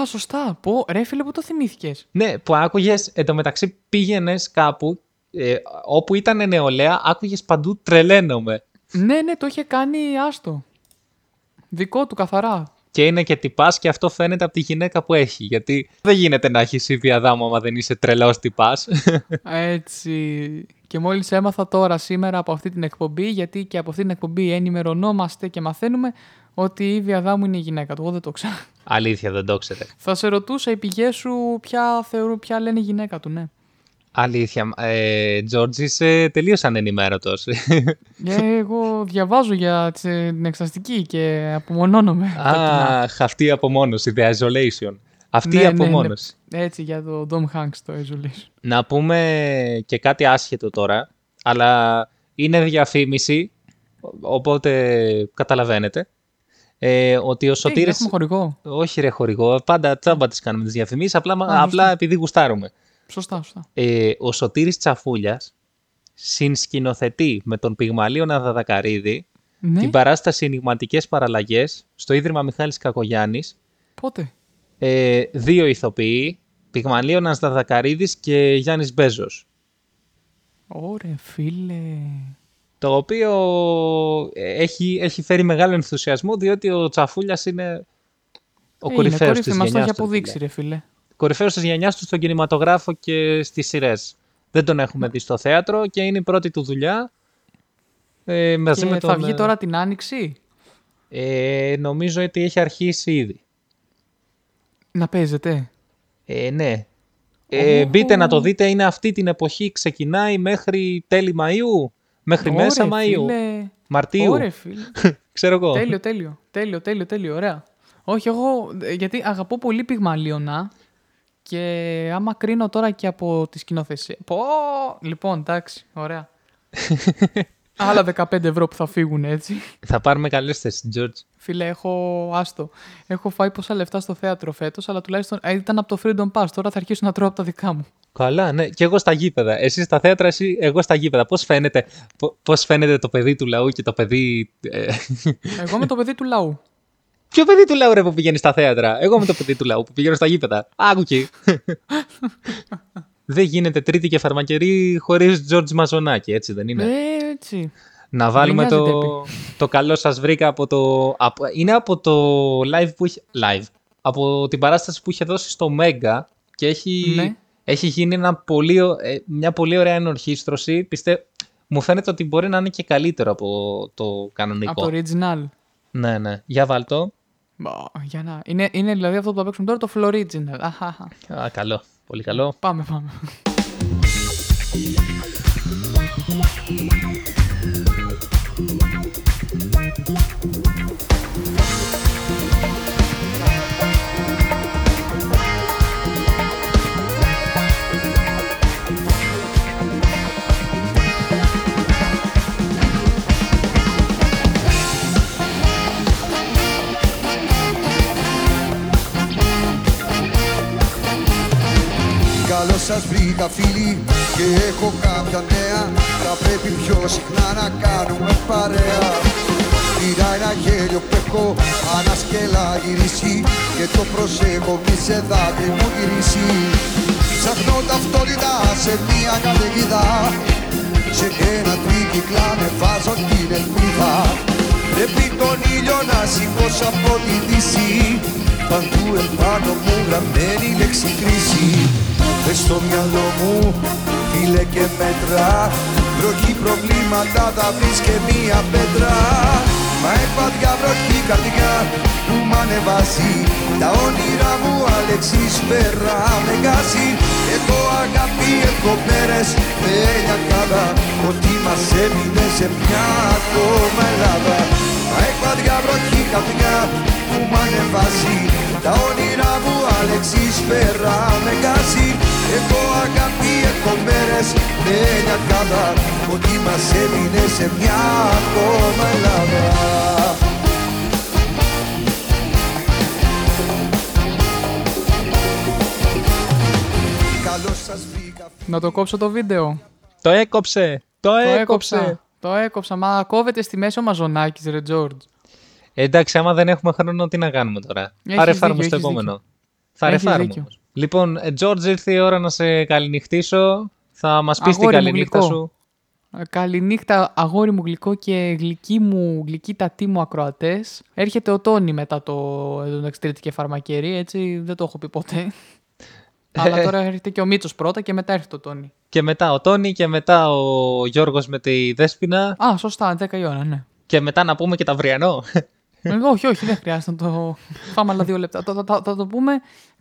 Α, σωστά. Πω, ρε φίλε, που το θυμήθηκες; Ναι, που άκουγες, εντωμεταξύ πήγαινες κάπου ε, όπου ήταν νεολαία, άκουγες παντού τρελαίνομαι. Ναι, ναι, το είχε κάνει άστο. Δικό του καθαρά. Και είναι και τυπάς και αυτό φαίνεται από τη γυναίκα που έχει. Γιατί δεν γίνεται να έχεις ήδη δάμο άμα δεν είσαι τρελός τυπάς. *laughs* Έτσι. Και μόλις έμαθα τώρα σήμερα από αυτή την εκπομπή, γιατί και από αυτή την εκπομπή ενημερωνόμαστε και μαθαίνουμε ότι η Βία Δάμου είναι η γυναίκα του. Εγώ δεν το ξέρω. Αλήθεια, δεν το ξέρετε. Θα σε ρωτούσα οι πηγές σου ποια, θεωρούν, ποια λένε η γυναίκα του, ναι. Αλήθεια. Ε, Τζόρτζ, είσαι τελείω ανενημέρωτο. Ε, εγώ διαβάζω για την εξαστική και απομονώνομαι. Αχ, αυτή η απομόνωση, the isolation. Αυτή Ναι, η ναι, ναι. απομόνωση. Έτσι για το Dom Hanks το Isolation. Να πούμε και κάτι άσχετο τώρα, αλλά είναι διαφήμιση, οπότε καταλαβαίνετε. Ε, ότι ο Τι, Σωτήρης... έχουμε χορηγό. Όχι ρε χορηγό, πάντα τσάμπα τις κάνουμε τις διαφημίσεις, απλά, σωστά. απλά επειδή γουστάρουμε. Σωστά, σωστά. Ε, ο Σωτήρης Τσαφούλιας συνσκηνοθετεί με τον Πυγμαλίωνα Δαδακαρίδη Ναι, την παράσταση Ενηγματικές Παραλλαγές στο Ίδρυμα Μιχάλης Κακογιάννης. πότε; Ε, δύο ηθοποιοί, Πυγμαλίωνας Δαδακαρίδης και Γιάννης Μπέζος. Ωρε φίλε. Το οποίο ε, έχει, έχει φέρει μεγάλο ενθουσιασμό διότι ο Τσαφούλιας είναι ο Ε, κορυφαίος είναι της κορυφή, μας το γενιάς έχει του, αποδείξει φίλε. ρε φίλε. Κορυφαίος της γενιάς του στον κινηματογράφο και στις σειρές. Δεν τον έχουμε δει στο θέατρο και είναι η πρώτη του δουλειά. Ε, μαζί Και με τον, θα βγει ε, τώρα την Άνοιξη; Ε, νομίζω ότι έχει αρχίσει ήδη. να παίζεται. Ε, ναι. Ε, μπείτε να το δείτε, είναι αυτή την εποχή, ξεκινάει μέχρι τέλη Μαΐου, μέχρι μέσα Ωρε, Μαΐου, φίλε. Μαρτίου, Ωρε φίλε. *laughs* ξέρω εγώ. τέλειο, τέλειο. Τέλειο, τέλειο, τέλειο. Ωραία. Όχι, εγώ ε, γιατί αγαπώ πολύ πυγμαλίωνα και άμα κρίνω τώρα και από τη σκηνοθεσία. Πω! Λοιπόν, εντάξει, ωραία. *laughs* Άλλα 15 ευρώ που θα φύγουν έτσι. Θα πάρουμε καλές θέσεις, George. Φίλε, έχω άστο. Έχω φάει πόσα λεφτά στο θέατρο φέτος, αλλά τουλάχιστον ε, ήταν από το Freedom Pass. Τώρα θα αρχίσω να τρώω από τα δικά μου. Καλά, ναι. Και εγώ στα γήπεδα. Εσύ στα θέατρα, εσύ, εγώ στα γήπεδα. Πώς φαίνεται, πο- πώς φαίνεται το παιδί του λαού και το παιδί. Ε, Εγώ με το παιδί του λαού. Ποιο παιδί του λαού ρε που πηγαίνει στα θέατρα; Εγώ με το παιδί του λαού που πηγαίνω στα γήπεδα. Άκου εκεί. *laughs* δεν γίνεται τρίτη και φαρμακερή χωρίς George Μαζονάκη, έτσι δεν είναι; Ε, έτσι. Να βάλουμε Γκρινιάζεται το, το καλό σας βρήκα από το... Από, είναι από το live που είχε... Live. Από την παράσταση που είχε δώσει στο Mega και έχει, Ναι. έχει γίνει ένα πολύ, ω- ε, μια πολύ ωραία ενορχήστρωση. Πιστε... Μου φαίνεται ότι μπορεί να είναι και καλύτερο από το κανονικό. Από το original. Ναι, ναι. Για βάλτο. Μπα, για να... είναι, είναι δηλαδή αυτό που θα παίξουμε τώρα το Floriginal. Αχαχα. Α, καλό. Πολύ καλό. Πάμε, πάμε. Σας βρήκα φίλοι και έχω κάποια νέα. Θα πρέπει πιο συχνά να κάνουμε παρέα. Πήρα ένα γέλιο που έχω ανασκελά γυρίσει Και το προσέχω μη σε δάκρυ μου γυρίσει. Ψάχνω ταυτότητα σε μια καταιγίδα. Σε ένα τρίκυκλα με βάζω την ελπίδα. Πρέπει τον ήλιο να σηκώσω από τη δύση. Παντού επάνω μου γραμμένη λέξη κρίση Μες στο μυαλό μου φίλε και μέτρα. Βροχή προβλήματα θα βρεις και μία πέτρα. Μα έπαδια βροχή καρδιά που μ' ανεβάζει. Τα όνειρά μου Αλεξής πέρα με γκάζει Έχω αγάπη, έχω μέρες με ελιακάδα Ότι μας έμεινε σε μια ακόμα Ελλάδα. Μα έπαδια βροχή καρδιά που μ' ανεβάζει Τα όνειρά μου Αλεξής πέρα με γκάζει Έχω αγάπη, έχω μέρες με ελιακάδα Ότι μας έμεινε σε μια ακόμα Ελλάδα Καλώς σας βρήκα Να το κόψω το βίντεο. Το έκοψε! Το, Το έκοψε! έκοψα. Το έκοψα. Μα κόβεται στη μέση ο Μαζονάκης, ρε Τζόρτζ. Ε, εντάξει, άμα δεν έχουμε χρόνο, τι να κάνουμε τώρα; Έχεις Θα δίκιο, ρεφάρουμε στο έχεις επόμενο. Θα Έχεις ρεφάρουμε. δίκιο. όμως. Λοιπόν, ε, George, ήρθε η ώρα να σε καληνυχτήσω. Θα μας πεις την Αγόρι μου καληνύχτα γλυκό. σου. Ε, Καληνύχτα, αγόρι μου γλυκό και γλυκή μου, γλυκή τατή μου ακροατές. Έρχεται ο Τόνι μετά το εντάξει, τρίτη και φαρμακερή, έτσι δεν το έχω πει ποτέ. Αλλά τώρα έρχεται και ο Μίτσος πρώτα και μετά έρχεται ο Τόνι. Και μετά ο Τόνι και μετά ο Γιώργος με τη Δέσποινα Α, σωστά, 10 η ώρα, ναι. και μετά να πούμε και τα αυριανό. Ε, όχι, όχι, δεν χρειάζεται να το φάμε άλλα δύο λεπτά. Θα, θα- θα το πούμε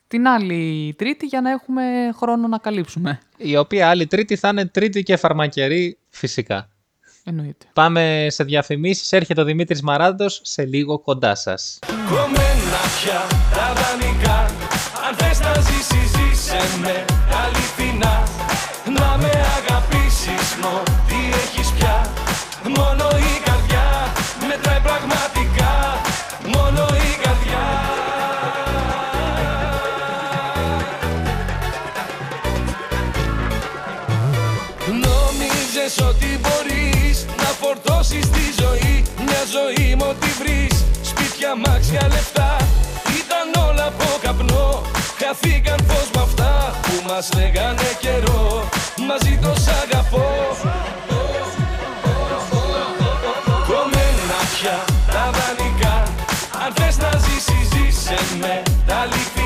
την άλλη Τρίτη για να έχουμε χρόνο να καλύψουμε. η οποία άλλη τρίτη θα είναι τρίτη και φαρμακερή φυσικά. Εννοείται. Πάμε σε διαφημίσεις. Έρχεται ο Δημήτρης Μαράντος σε λίγο κοντά σας. Κομμένα πια τα δανεικά Αν θες να ζήσεις ζήσε με αληθινά Να με αγαπήσεις μω Σπίτια, μάξια, λεφτά Ήταν όλα από καπνό. Χαθήκαν φως με αυτά που μας λέγανε καιρό. Μαζί το σ' αγαπώ. Κομμένα πια τα δανεικά. Αν θες να ζήσεις ζήσε με τα αληθινά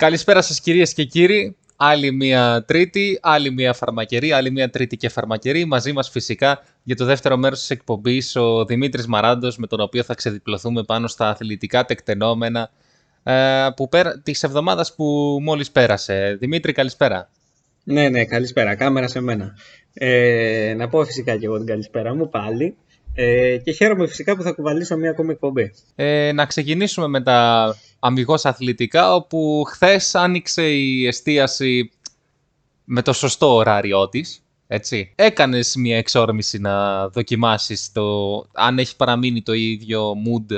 Καλησπέρα σας κυρίες και κύριοι. Άλλη μία τρίτη, άλλη μία φαρμακερή, άλλη μία τρίτη και φαρμακερή. Μαζί μας φυσικά για το δεύτερο μέρος της εκπομπής ο Δημήτρης Μαράντος με τον οποίο θα ξεδιπλωθούμε πάνω στα αθλητικά τεκτενόμενα ε, που πέρα, της εβδομάδας που μόλις πέρασε. Δημήτρη καλησπέρα. Ναι, ναι, καλησπέρα. Κάμερα σε μένα. Ε, να πω φυσικά και εγώ την καλησπέρα μου πάλι. Ε, και χαίρομαι φυσικά που θα κουβαλήσω μια ακόμη εκπομπή. Ε, να ξεκινήσουμε με τα αμυγός αθλητικά, όπου χθες άνοιξε η εστίαση με το σωστό ωράριό της. Έτσι. Έκανες μια εξόρμηση να δοκιμάσεις το αν έχει παραμείνει το ίδιο mood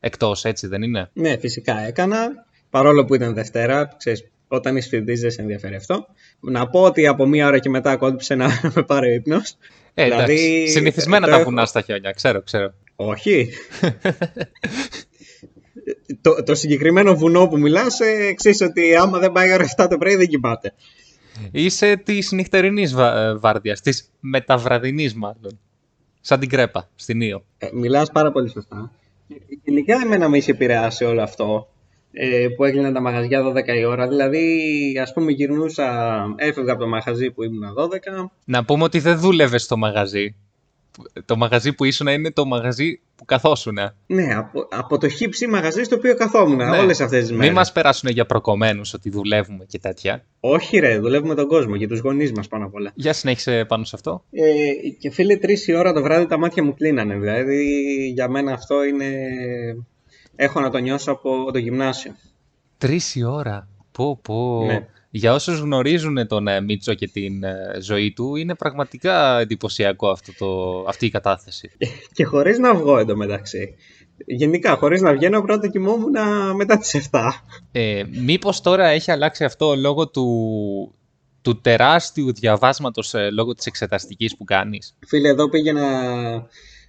εκτός, έτσι δεν είναι; Ναι, φυσικά έκανα. Παρόλο που ήταν Δευτέρα, ξέρεις, όταν είσαι φοιτητής δεν σε ενδιαφέρει αυτό. Να πω ότι από μία ώρα και μετά κόντυψε να *laughs* με πάρει ο ύπνος. Ε, εντάξει, Δηλαδή, συνηθισμένα το τα έχω- βουνά στα χιόνια, ξέρω, ξέρω. Όχι. το, το συγκεκριμένο βουνό που μιλάς, ε, ξέρεις ότι άμα δεν πάει ώρα 7 το πρωί δεν κοιμάται. Είσαι της νυχτερινής βάρδιας, της μεταβραδινής μάλλον. Σαν την κρέπα, στην Ήο. Ε, μιλάς πάρα πολύ σωστά. Γενικά εμένα με είχε επηρεάσει όλο αυτό ε, που έγιναν τα μαγαζιά 12 η ώρα. Δηλαδή, ας πούμε, γυρνούσα, έφευγα από το μαγαζί που ήμουν 12. Να πούμε ότι δεν δούλευες στο μαγαζί. Το μαγαζί που ήσουν είναι το μαγαζί που καθόσουν. Ναι, από, από το χύψη μαγαζί στο οποίο καθόμουν Ναι. όλες αυτές τις μέρες. Μην μας περάσουν για προκομμένους ότι δουλεύουμε και τέτοια. Όχι ρε, δουλεύουμε τον κόσμο και τους γονείς μας πάνω απ' όλα. Για συνέχισε πάνω σε αυτό. Ε, και φίλε, τρεις η ώρα το βράδυ τα μάτια μου κλείνανε. Δηλαδή, για μένα αυτό είναι... Έχω να το νιώσω από το γυμνάσιο. Τρεις η ώρα. Πω, πω. Ναι. Για όσους γνωρίζουν τον ε, Μίτσο και την ε, ζωή του, είναι πραγματικά εντυπωσιακό αυτό το, αυτή η κατάθεση. *laughs* Και χωρίς να βγω εντωμεταξύ. Γενικά, χωρίς να βγαίνω, πρώτα κοιμόμουν μετά τις 7. Ε, μήπως τώρα έχει αλλάξει αυτό λόγω του, του τεράστιου διαβάσματος ε, λόγω της εξεταστικής που κάνεις; Φίλε, εδώ πήγαινα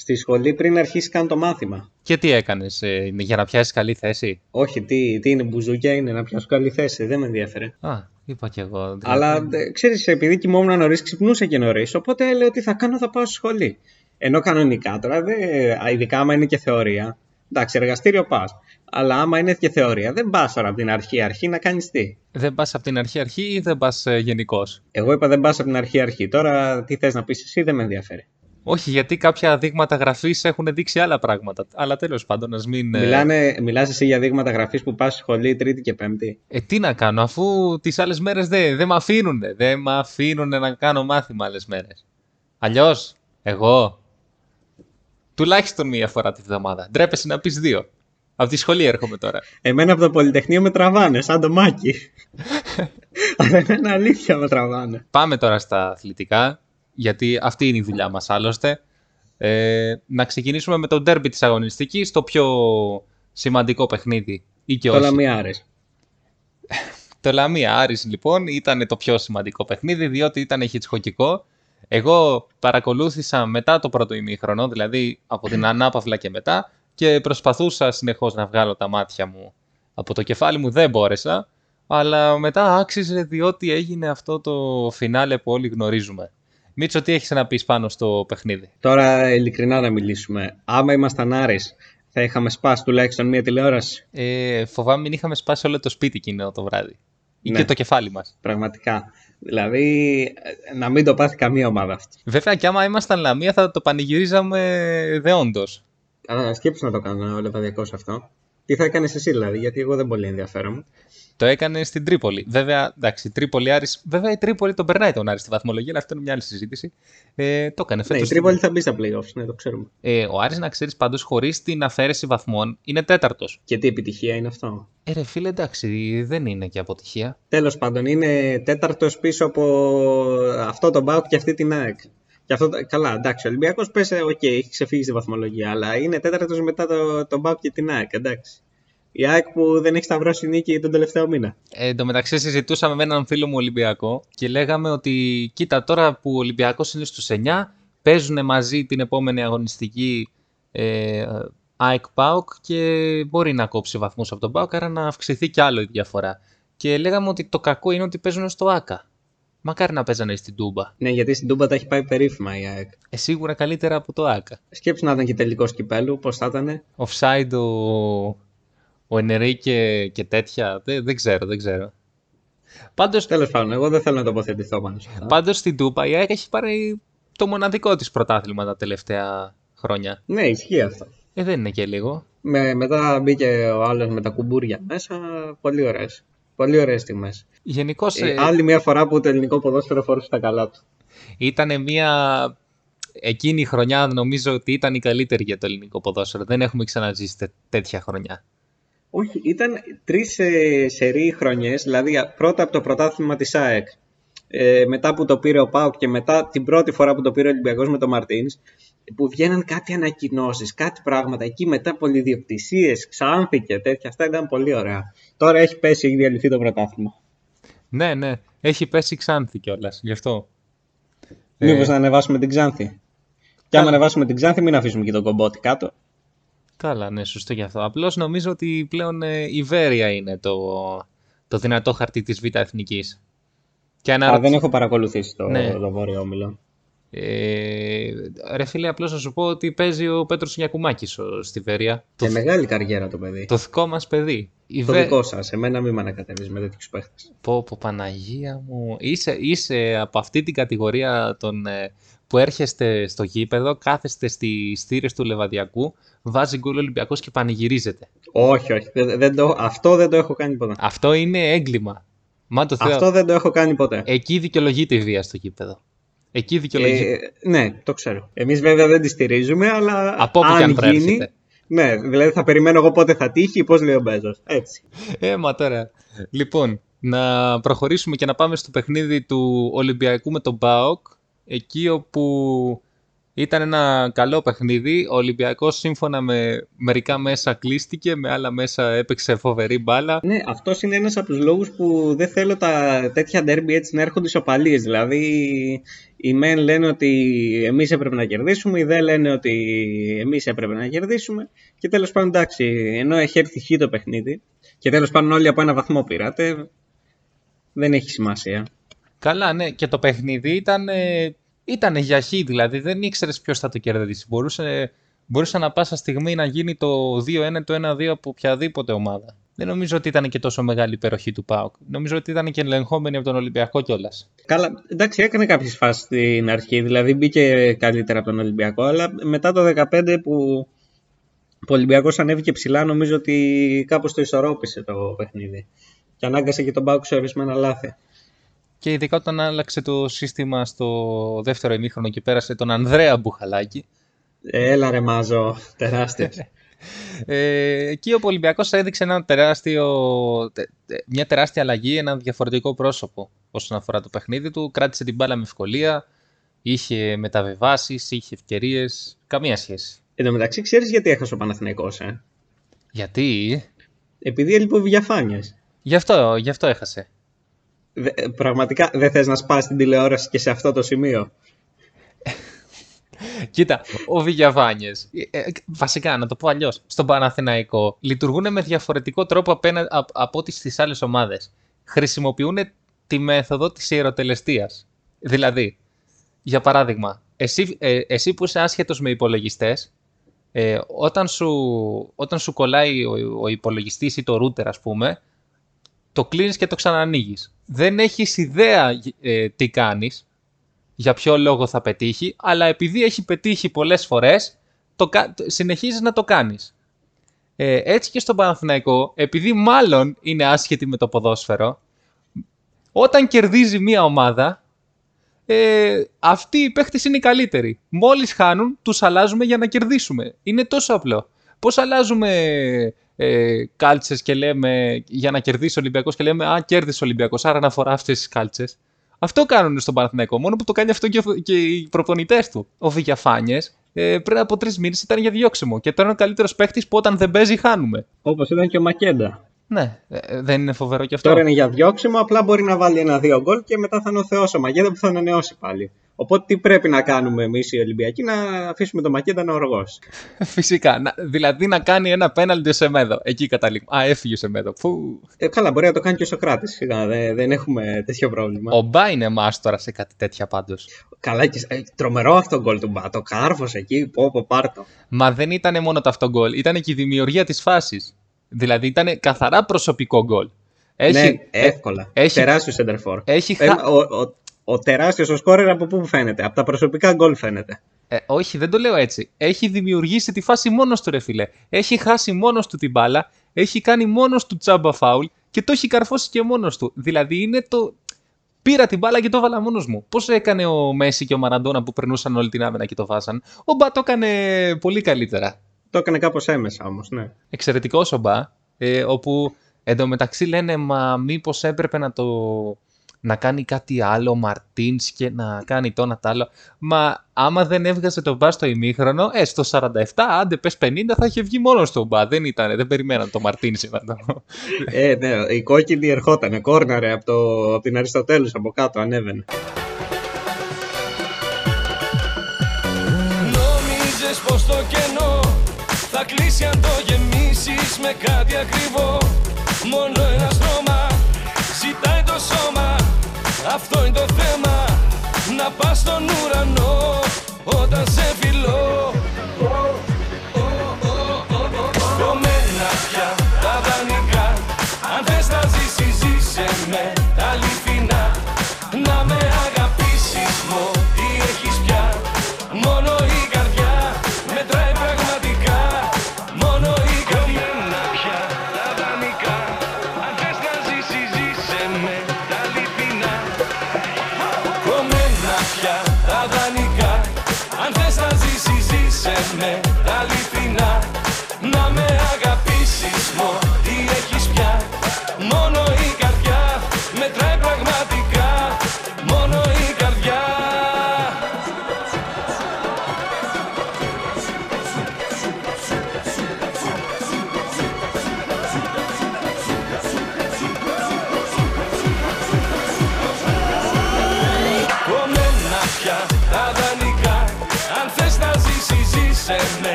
στη σχολή πριν αρχίσει καν το μάθημα. Και τι έκανες ε, είναι για να πιάσεις καλή θέση; Όχι, τι, τι είναι μπουζούκια, είναι να πιάσω καλή θέση, δεν με ενδιαφέρε. Α, είπα κι εγώ. δηλαδή. Αλλά ε, ξέρεις, επειδή κοιμόμουν νωρίς, ξυπνούσα και νωρίς. Οπότε λέω τι θα κάνω, θα πάω στη σχολή. Ενώ κανονικά τώρα, δεν, α, ειδικά άμα είναι και θεωρία. Εντάξει, εργαστήριο πας. Αλλά άμα είναι και θεωρία, δεν πας τώρα από την αρχή αρχή να κάνεις τι. Δεν πας από την αρχή-αρχή ή δεν πας ε, γενικώς; Εγώ είπα δεν πας από την αρχή αρχή. Τώρα τι θες να πεις εσύ, δεν με ενδιαφέρει. Όχι, γιατί κάποια δείγματα γραφής έχουν δείξει άλλα πράγματα. Αλλά τέλος πάντων, ας μην... ε, Μιλάνε, μιλάς εσύ για δείγματα γραφής που πας στη σχολή Τρίτη και Πέμπτη. Ε, τι να κάνω, αφού τις άλλες μέρες δεν δεν με αφήνουν. Δεν με αφήνουν να κάνω μάθημα άλλες μέρες. Αλλιώς, εγώ, τουλάχιστον μία φορά τη βδομάδα. Ντρέπεσαι να πεις δύο. Από τη σχολή έρχομαι τώρα. Εμένα από το Πολυτεχνείο με τραβάνε, σαν το μάκι. *laughs* Αλλά εμένα αλήθεια με τραβάνε. Πάμε τώρα στα αθλητικά, γιατί αυτή είναι η δουλειά μας άλλωστε. Ε, να ξεκινήσουμε με το ντέρμπι της αγωνιστικής, το πιο σημαντικό παιχνίδι. Ή και Το όχι. Λαμιάρες. *laughs* Το Λαμία Άρης λοιπόν ήταν το πιο σημαντικό παιχνίδι διότι ήταν χιτσχοκικό. Εγώ παρακολούθησα μετά το πρώτο ημίχρονο, δηλαδή από την ανάπαυλα και μετά και προσπαθούσα συνεχώς να βγάλω τα μάτια μου από το κεφάλι μου, δεν μπόρεσα. Αλλά μετά άξιζε διότι έγινε αυτό το φινάλε που όλοι γνωρίζουμε. Μίτσο, τι έχεις να πεις πάνω στο παιχνίδι; Τώρα ειλικρινά να μιλήσουμε. Άμα ήμασταν Άρης, θα είχαμε σπάσει τουλάχιστον μία τηλεόραση; Ε, φοβάμαι μην είχαμε σπάσει όλο το σπίτι εκείνο το βράδυ. Ή Ναι. και το κεφάλι μας. Πραγματικά. Δηλαδή, ε, να μην το πάθει καμία ομάδα αυτή. Βέβαια και άμα ήμασταν Λαμία θα το πανηγυρίζαμε δεόντως. Καλά, σκέψου να το κάνω λεβαδιακός αυτό. Τι θα έκανες εσύ δηλαδή, γιατί εγώ δεν πολύ ενδιαφέρομαι. Το έκανε στην Τρίπολη. Βέβαια, εντάξει, η Τρίπολη Άρης. Βέβαια, η Τρίπολη τον περνάει τον Άρη στη βαθμολογία, αλλά αυτό είναι μια άλλη συζήτηση. Ε, το έκανε Ναι, φέτος. η Τρίπολη θα μπει στα playoffs, ναι, το ξέρουμε. Ε, ο Άρης, να ξέρεις πάντως, χωρίς την αφαίρεση βαθμών, είναι τέταρτος. Και τι επιτυχία είναι αυτό; Ε, ρε φίλε, εντάξει, δεν είναι και αποτυχία. Τέλος πάντων, είναι τέταρτος πίσω από αυτό το Μπάουκ και αυτή την ΑΕΚ. Και αυτό, το- καλά, εντάξει, ο Ολυμπιακός πέσε, οκ, έχει ξεφύγει στη βαθμολογία, αλλά είναι τέταρτος μετά το, το Μπάουκ και την ΑΕΚ, εντάξει. Η ΑΕΚ που δεν έχει σταυρώσει νίκη τον τελευταίο μήνα. Ε, εν τω μεταξύ, συζητούσαμε με έναν φίλο μου Ολυμπιακό και λέγαμε ότι κοίτα τώρα που ο Ολυμπιακός είναι στους 9, παίζουν μαζί την επόμενη αγωνιστική ε, ΑΕΚ ΠΑΟΚ και μπορεί να κόψει βαθμούς από τον ΠΑΟΚ, άρα να αυξηθεί κι άλλο η διαφορά. Και λέγαμε ότι το κακό είναι ότι παίζουν στο ΑΚΑ. Μακάρι να παίζανε στην Τούμπα. Ναι, γιατί στην Τούμπα τα έχει πάει περίφημα η ΑΕΚ. Ε, σίγουρα καλύτερα από το ΑΚΑ. Σκέψου να ήταν και τελικός κυπέλου, πώς θα ήταν. Offside ο, ο Ενερίκε και τέτοια. Δεν, δεν ξέρω, δεν ξέρω. Πάντως, Τέλος πάντων, εγώ δεν θέλω να τοποθετηθώ πάνω σε αυτά. πάντως στην Τούμπα η ΑΕΚ έχει πάρει το μοναδικό της πρωτάθλημα τα τελευταία χρόνια. Ναι, ισχύει αυτό. Ε, δεν είναι και λίγο. Με, μετά μπήκε ο άλλος με τα κουμπούρια μέσα. Πολύ ωραίες. Πολύ ωραίες στιγμές. Γενικώ Ε, άλλη μια φορά που το ελληνικό ποδόσφαιρο φορούσε τα καλά του. ήταν μια εκείνη η χρονιά νομίζω ότι ήταν η καλύτερη για το ελληνικό ποδόσφαιρο. Δεν έχουμε ξαναζήσει τε- τέτοια χρονιά. Όχι, ήταν τρεις ε, σερή χρονιές, δηλαδή πρώτα από το πρωτάθλημα της ΑΕΚ, ε, μετά που το πήρε ο Πάουκ και μετά την πρώτη φορά που το πήρε ο Ολυμπιακός με τον Μαρτίνς, που βγαίναν κάτι ανακοινώσεις, κάτι πράγματα εκεί μετά πολυδιοκτησίες, ξάνθη και τέτοια. Αυτά ήταν πολύ ωραία. Τώρα έχει πέσει, έχει διαλυθεί το πρωτάθλημα. Ναι, ναι. Έχει πέσει Ξάνθη κιόλας. Γι' αυτό. Μήπως να ανεβάσουμε την Ξάνθη. Και άμα ανεβάσουμε την Ξάνθη, μην αφήσουμε και τον κομπότη κάτω. Καλά, ναι, σωστό γι' αυτό. Απλώς νομίζω ότι πλέον ε, η Βέρεια είναι το, το δυνατό χαρτί της Β' Εθνικής. Και Α, αναρωτ... δεν έχω παρακολουθήσει το, Ναι. το Βόρειο Όμιλο. ε, ρε φίλε, απλώς να σου πω ότι παίζει ο Πέτρος Γιακουμάκης στη Βέρεια. Το, Και μεγάλη καριέρα το παιδί. το δικό μας παιδί. Η Το Βε- δικό σας. Εμένα μην με ανακατεύεις με τέτοιους παίχτες. Πω, πω, Παναγία μου. Είσαι, είσαι από αυτή την κατηγορία των, ε, που έρχεστε στο γήπεδο, κάθεστε στι στήρες του Λεβαδιακού, βάζει γκολ Ολυμπιακός και πανηγυρίζετε. Όχι, όχι. Δεν, δεν το, αυτό δεν το έχω κάνει ποτέ. Αυτό είναι έγκλημα. Μα το Θεό. Αυτό δεν το έχω κάνει ποτέ. Εκεί δικαιολογείται η βία στο γήπεδο. Εκεί δικαιολογείται. Ε, ναι, το ξέρω. Εμείς βέβαια δεν τη στηρίζουμε, αλλά Από όπου αν και αν γίνει. προέρχεται. Ναι, δηλαδή θα περιμένω εγώ πότε θα τύχει, πώς λέει ο Μπέζος. Έτσι. Ε, μα τώρα. Λοιπόν, να προχωρήσουμε και να πάμε στο παιχνίδι του Ολυμπιακού με τον ΠΑΟΚ. Εκεί όπου ήταν ένα καλό παιχνίδι. Ο Ολυμπιακός σύμφωνα με μερικά μέσα κλείστηκε, με άλλα μέσα έπαιξε φοβερή μπάλα. Ναι, αυτός είναι ένας από τους λόγους που δεν θέλω τα τέτοια ντέρμπι έτσι να έρχονται ισοπαλίες. Δηλαδή, οι μεν λένε ότι εμείς έπρεπε να κερδίσουμε, οι δε λένε ότι εμείς έπρεπε να κερδίσουμε. Και τέλος πάντων, εντάξει, ενώ έχει έρθει χ το παιχνίδι, και τέλος πάντων όλοι από ένα βαθμό πήρατε, δεν έχει σημασία. Καλά, ναι, και το παιχνίδι ήταν, ε, ήταν για χ, δηλαδή δεν ήξερες ποιος θα το κερδίσει. Μπορούσε, μπορούσε να πάσα στιγμή να γίνει το 2-1, το 1-2 από οποιαδήποτε ομάδα. Δεν νομίζω ότι ήταν και τόσο μεγάλη υπεροχή του ΠΑΟΚ. Νομίζω ότι ήταν και ελεγχόμενη από τον Ολυμπιακό κιόλας. Καλά, εντάξει, έκανε κάποιες φάσεις στην αρχή, δηλαδή μπήκε καλύτερα από τον Ολυμπιακό, αλλά μετά το 15 που, που ο Ολυμπιακός ανέβηκε ψηλά, νομίζω ότι κάπως το ισορρόπησε το παιχνίδι. Και ανάγκασε και τον Πάουκ σε ορισμένα λάθη. Και ειδικά όταν άλλαξε το σύστημα στο δεύτερο ημίχρονο και πέρασε τον Ανδρέα Μπουχαλάκη. Ε, Έλα ρε Μάζο, τεράστιος. *laughs* Ε, εκεί ο Ολυμπιακός έδειξε ένα τεράστιο, τε- τε- μια τεράστια αλλαγή, ένα διαφορετικό πρόσωπο όσον αφορά το παιχνίδι του. Κράτησε την μπάλα με ευκολία, είχε μεταβεβάσεις, είχε ευκαιρίες, καμία σχέση. Εν τω μεταξύ, ξέρεις γιατί έχασε ο Παναθηναϊκός, ε; Γιατί, Επειδή έλειπε ο Βιαφάνιας. γι' αυτό, γι' αυτό έχασε. Δε- ε, πραγματικά δεν θες να σπάσει την τηλεόραση και σε αυτό το σημείο; Κοίτα, ο Βηγιαβάνιες. βασικά, να το πω αλλιώς. Στον Παναθηναϊκό λειτουργούν με διαφορετικό τρόπο απένα, α- από ό,τι στις άλλες ομάδες. Χρησιμοποιούν τη μέθοδο της ιεροτελεστίας. Δηλαδή, για παράδειγμα, εσύ, ε, εσύ που είσαι άσχετος με υπολογιστές, ε, όταν, σου, όταν σου κολλάει ο, ο υπολογιστής ή το router, ας πούμε, το κλείνεις και το ξανανοίγεις. Δεν έχεις ιδέα ε, τι κάνεις, για ποιο λόγο θα πετύχει, αλλά επειδή έχει πετύχει πολλές φορές, το, κα- το- συνεχίζεις να το κάνεις. Ε, έτσι και στον Παναθηναϊκό, επειδή μάλλον είναι άσχετη με το ποδόσφαιρο, όταν κερδίζει μία ομάδα, ε, αυτοί οι παίχτες είναι οι καλύτεροι. Μόλις χάνουν, τους αλλάζουμε για να κερδίσουμε. Είναι τόσο απλό. Πώς αλλάζουμε ε, κάλτσες και λέμε για να κερδίσει ο Ολυμπιακός και λέμε «Α, κέρδισε ο Ολυμπιακός, άρα να φορά αυτές τις κάλτσες». Αυτό κάνουν στον Παναθηναϊκό. Μόνο που το κάνει αυτό και, και οι προπονητές του. Ο Βηγιαφάνιες ε, πριν από τρεις μήνες ήταν για διώξιμο. Και τώρα είναι ο καλύτερος παίχτη που όταν δεν παίζει, χάνουμε. Όπως ήταν και ο Μακέντα. Ναι, ε, δεν είναι φοβερό και αυτό. Τώρα είναι για διώξιμο, απλά μπορεί να βάλει ένα-δύο γκολ και μετά θα είναι ο Θεός ο Μακέντα που θα ανανεώσει πάλι. Οπότε τι πρέπει να κάνουμε εμείς οι Ολυμπιακοί, να αφήσουμε τον Μακέντα να οργώσει. *laughs* Φυσικά. Να, δηλαδή να κάνει ένα πέναλτι σε μέδο. Εκεί καταλήγουμε. Α, έφυγε σε μέδο. Φου. Ε, καλά, μπορεί να το κάνει και ο Σοκράτης. Δεν, δεν έχουμε τέτοιο πρόβλημα. Ο Μπά είναι μάστορα σε κάτι τέτοια πάντως. Καλά, και, ε, τρομερό αυτό το γκολ του Μπα. Το κάρφο εκεί, πω, πω, πάρτο. Μα δεν ήταν μόνο το αυτό γκολ, ήταν και η δημιουργία της φάσης. Δηλαδή ήταν καθαρά προσωπικό γκολ. Έχει, ναι, ε, εύκολα. έχει- Τεράστιο σεντερφόρ. έχει Ε, χα- ο, ο, ο τεράστιος ο σκόρερ από πού φαίνεται; Από τα προσωπικά γκολ φαίνεται. Ε, όχι, δεν το λέω έτσι. Έχει δημιουργήσει τη φάση μόνος του, ρε φίλε. Έχει χάσει μόνος του την μπάλα, έχει κάνει μόνος του τσάμπα φάουλ και το έχει καρφώσει και μόνος του. Δηλαδή είναι το. Πήρα την μπάλα και το έβαλα μόνος μου. Πώς έκανε ο Μέση και ο Μαραντόνα που περνούσαν όλη την άμυνα και το βάζαν; Ο Μπα το έκανε πολύ καλύτερα. Το έκανε κάπως έμεσα όμως, ναι. Εξαιρετικό ο Μπα. Ε, όπου εντωμεταξύ λένε, μα μήπως έπρεπε να το. Να κάνει κάτι άλλο ο Μαρτίνς και να κάνει το ένα τ' άλλο. Μα άμα δεν έβγαζε τον Μπα στο ημίχρονο, ε, στο 47, άντε πες 50, θα είχε βγει μόνος στον Μπα. Δεν ήταν, δεν περιμέναν το Μαρτίνς να το. Ε, ναι, η κόκκινη ερχότανε, κόρναρε από, το, από την Αριστοτέλους από κάτω, ανέβαινε. Νόμιζες πως το κενό θα κλείσει αν το γεμίσεις με κάτι ακριβό. Μόνο ένα στρώμα ζητάει το σώμα. Αυτό είναι το θέμα να πας στον ουρανό όταν σε φιλώ. Κομμένα πια τα δανεικά Αν θες να ζήσεις ζήσε με τα αληθινά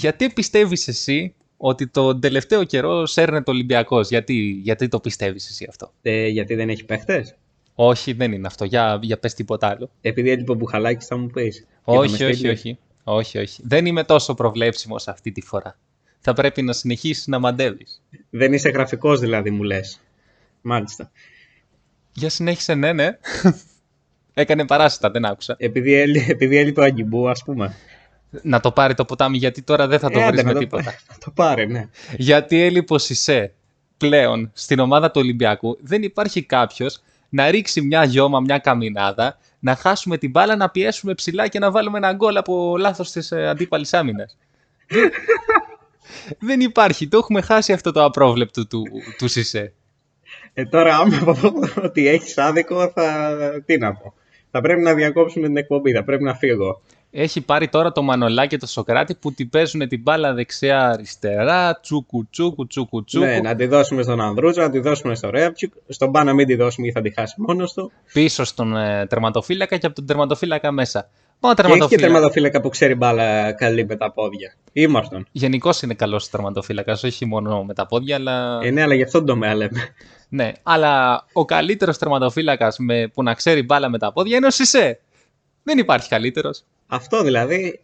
Γιατί πιστεύεις εσύ ότι τον τελευταίο καιρό σέρνεται ο Ολυμπιακός; Γιατί, γιατί το πιστεύεις εσύ αυτό; Ε, γιατί δεν έχει παίχτες; Όχι, δεν είναι αυτό. Για, για πες τίποτα άλλο. Επειδή έλειπε ο Μπουχαλάκης θα μου πεις. Όχι, Για το όχι, Μεσχέλη. όχι. Όχι, όχι. Δεν είμαι τόσο προβλέψιμος αυτή τη φορά. Θα πρέπει να συνεχίσεις να μαντεύεις. Δεν είσαι γραφικός δηλαδή μου λες. Μάλιστα. Για συνέχισε, ναι, ναι. *laughs* Έκανε παράσιτα, δεν άκουσα. Επειδή, έλει- επειδή έλειπε ο Αγκιμπού ας πούμε. Να το πάρει το ποτάμι γιατί τώρα δεν θα το Ε, βρεις άντε, με να το τίποτα. πά- *laughs* να το πάρε, ναι. Γιατί έλειπε ο Σισε πλέον στην ομάδα του Ολυμπιακού δεν υπάρχει κάποιος να ρίξει μια γιώμα, μια καμινάδα, να χάσουμε την μπάλα, να πιέσουμε ψηλά και να βάλουμε ένα γκολ από λάθος της ε, αντίπαλης άμυνας. *laughs* δεν υπάρχει. Το έχουμε χάσει αυτό το απρόβλεπτο του, του Σισε. Ε, τώρα άμα *laughs* πω ότι έχεις άδικο θα... Τι να πω. Θα πρέπει να διακόψουμε την εκπομπή, θα πρέπει να φύγω. Έχει πάρει τώρα το Μανολά και το Σοκράτη που την παίζουν την μπάλα δεξιά-αριστερά, τσούκου τσούκου τσούκου τσούκου. Ναι, να τη δώσουμε στον Ανδρούτζο, να τη δώσουμε στο Ρέαπτσικ. Στον Πα να μην τη δώσουμε γιατί θα τη χάσει μόνος του. Πίσω στον ε, τερματοφύλακα και από τον τερματοφύλακα μέσα. Μα ο Και έχει και τερματοφύλακα. τερματοφύλακα που ξέρει μπάλα καλή με τα πόδια. Ήμαρτον. Γενικώς είναι καλός τερματοφύλακας, όχι μόνο με τα πόδια, αλλά. Ε, ναι, αλλά γι' αυτόν τον τομέα λέμε. Ναι, αλλά ο καλύτερος τερματοφύλακας που να ξέρει μπάλα με τα πόδια είναι ο Σισε. Δεν υπάρχει καλύτερος. Αυτό δηλαδή,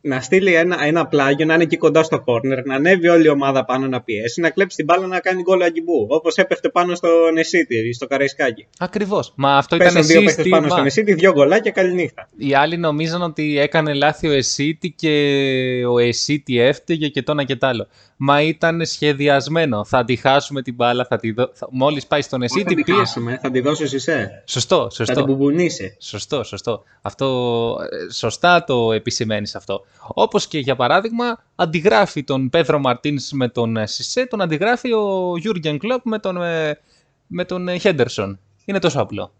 να στείλει ένα, ένα πλάγιο, να είναι εκεί κοντά στο κόρνερ, να ανέβει όλη η ομάδα πάνω να πιέσει, να κλέψει την μπάλα να κάνει γκολ αγκιμπού. Όπως έπεφτε πάνω στο Νεσίτη, στο Καραϊσκάκι. Ακριβώς. Μα αυτό ήταν Πέσαν δύο παίχτε σύστημα. πάνω στο Νεσίτη, δύο γκολάκια, καληνύχτα. Οι άλλοι νομίζαν ότι έκανε λάθη ο Εσίτη και ο Εσίτη έφταιγε και το ένα και το άλλο. Μα ήταν σχεδιασμένο. Θα τη χάσουμε την μπάλα, θα τη δω... θα... μόλις πάει στον Όχι θα Εσίτη τη πίεση. χάσουμε, θα τη δώσει εσέ. Σωστό, Θα σωστό. την μπουμπουνίσει. Σωστό, σωστό. Αυτό, ε, σωστά το επισημαίνεις αυτό. Όπως και για παράδειγμα αντιγράφει τον Πέδρο Μαρτίνς με τον ε, Σισε, τον αντιγράφει ο Γιούργεν Κλόπ με τον, ε, με τον ε, Χέντερσον. Είναι τόσο απλό.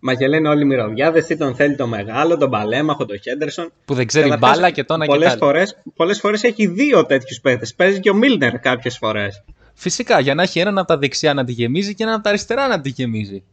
Μα και λένε όλοι οι μυρωδιάδε τι τον θέλει το μεγάλο, τον παλέμαχο, τον Χέντερσον. Που δεν ξέρει Καταρχάς, μπάλα και το ένα και το πολλές άλλο. Φορές, πολλές φορές έχει δύο τέτοιους παίχτε. Παίζει και ο Μίλνερ κάποιες φορές. Φυσικά, για να έχει έναν από τα δεξιά να τη γεμίζει και έναν από τα αριστερά να τη γεμίζει.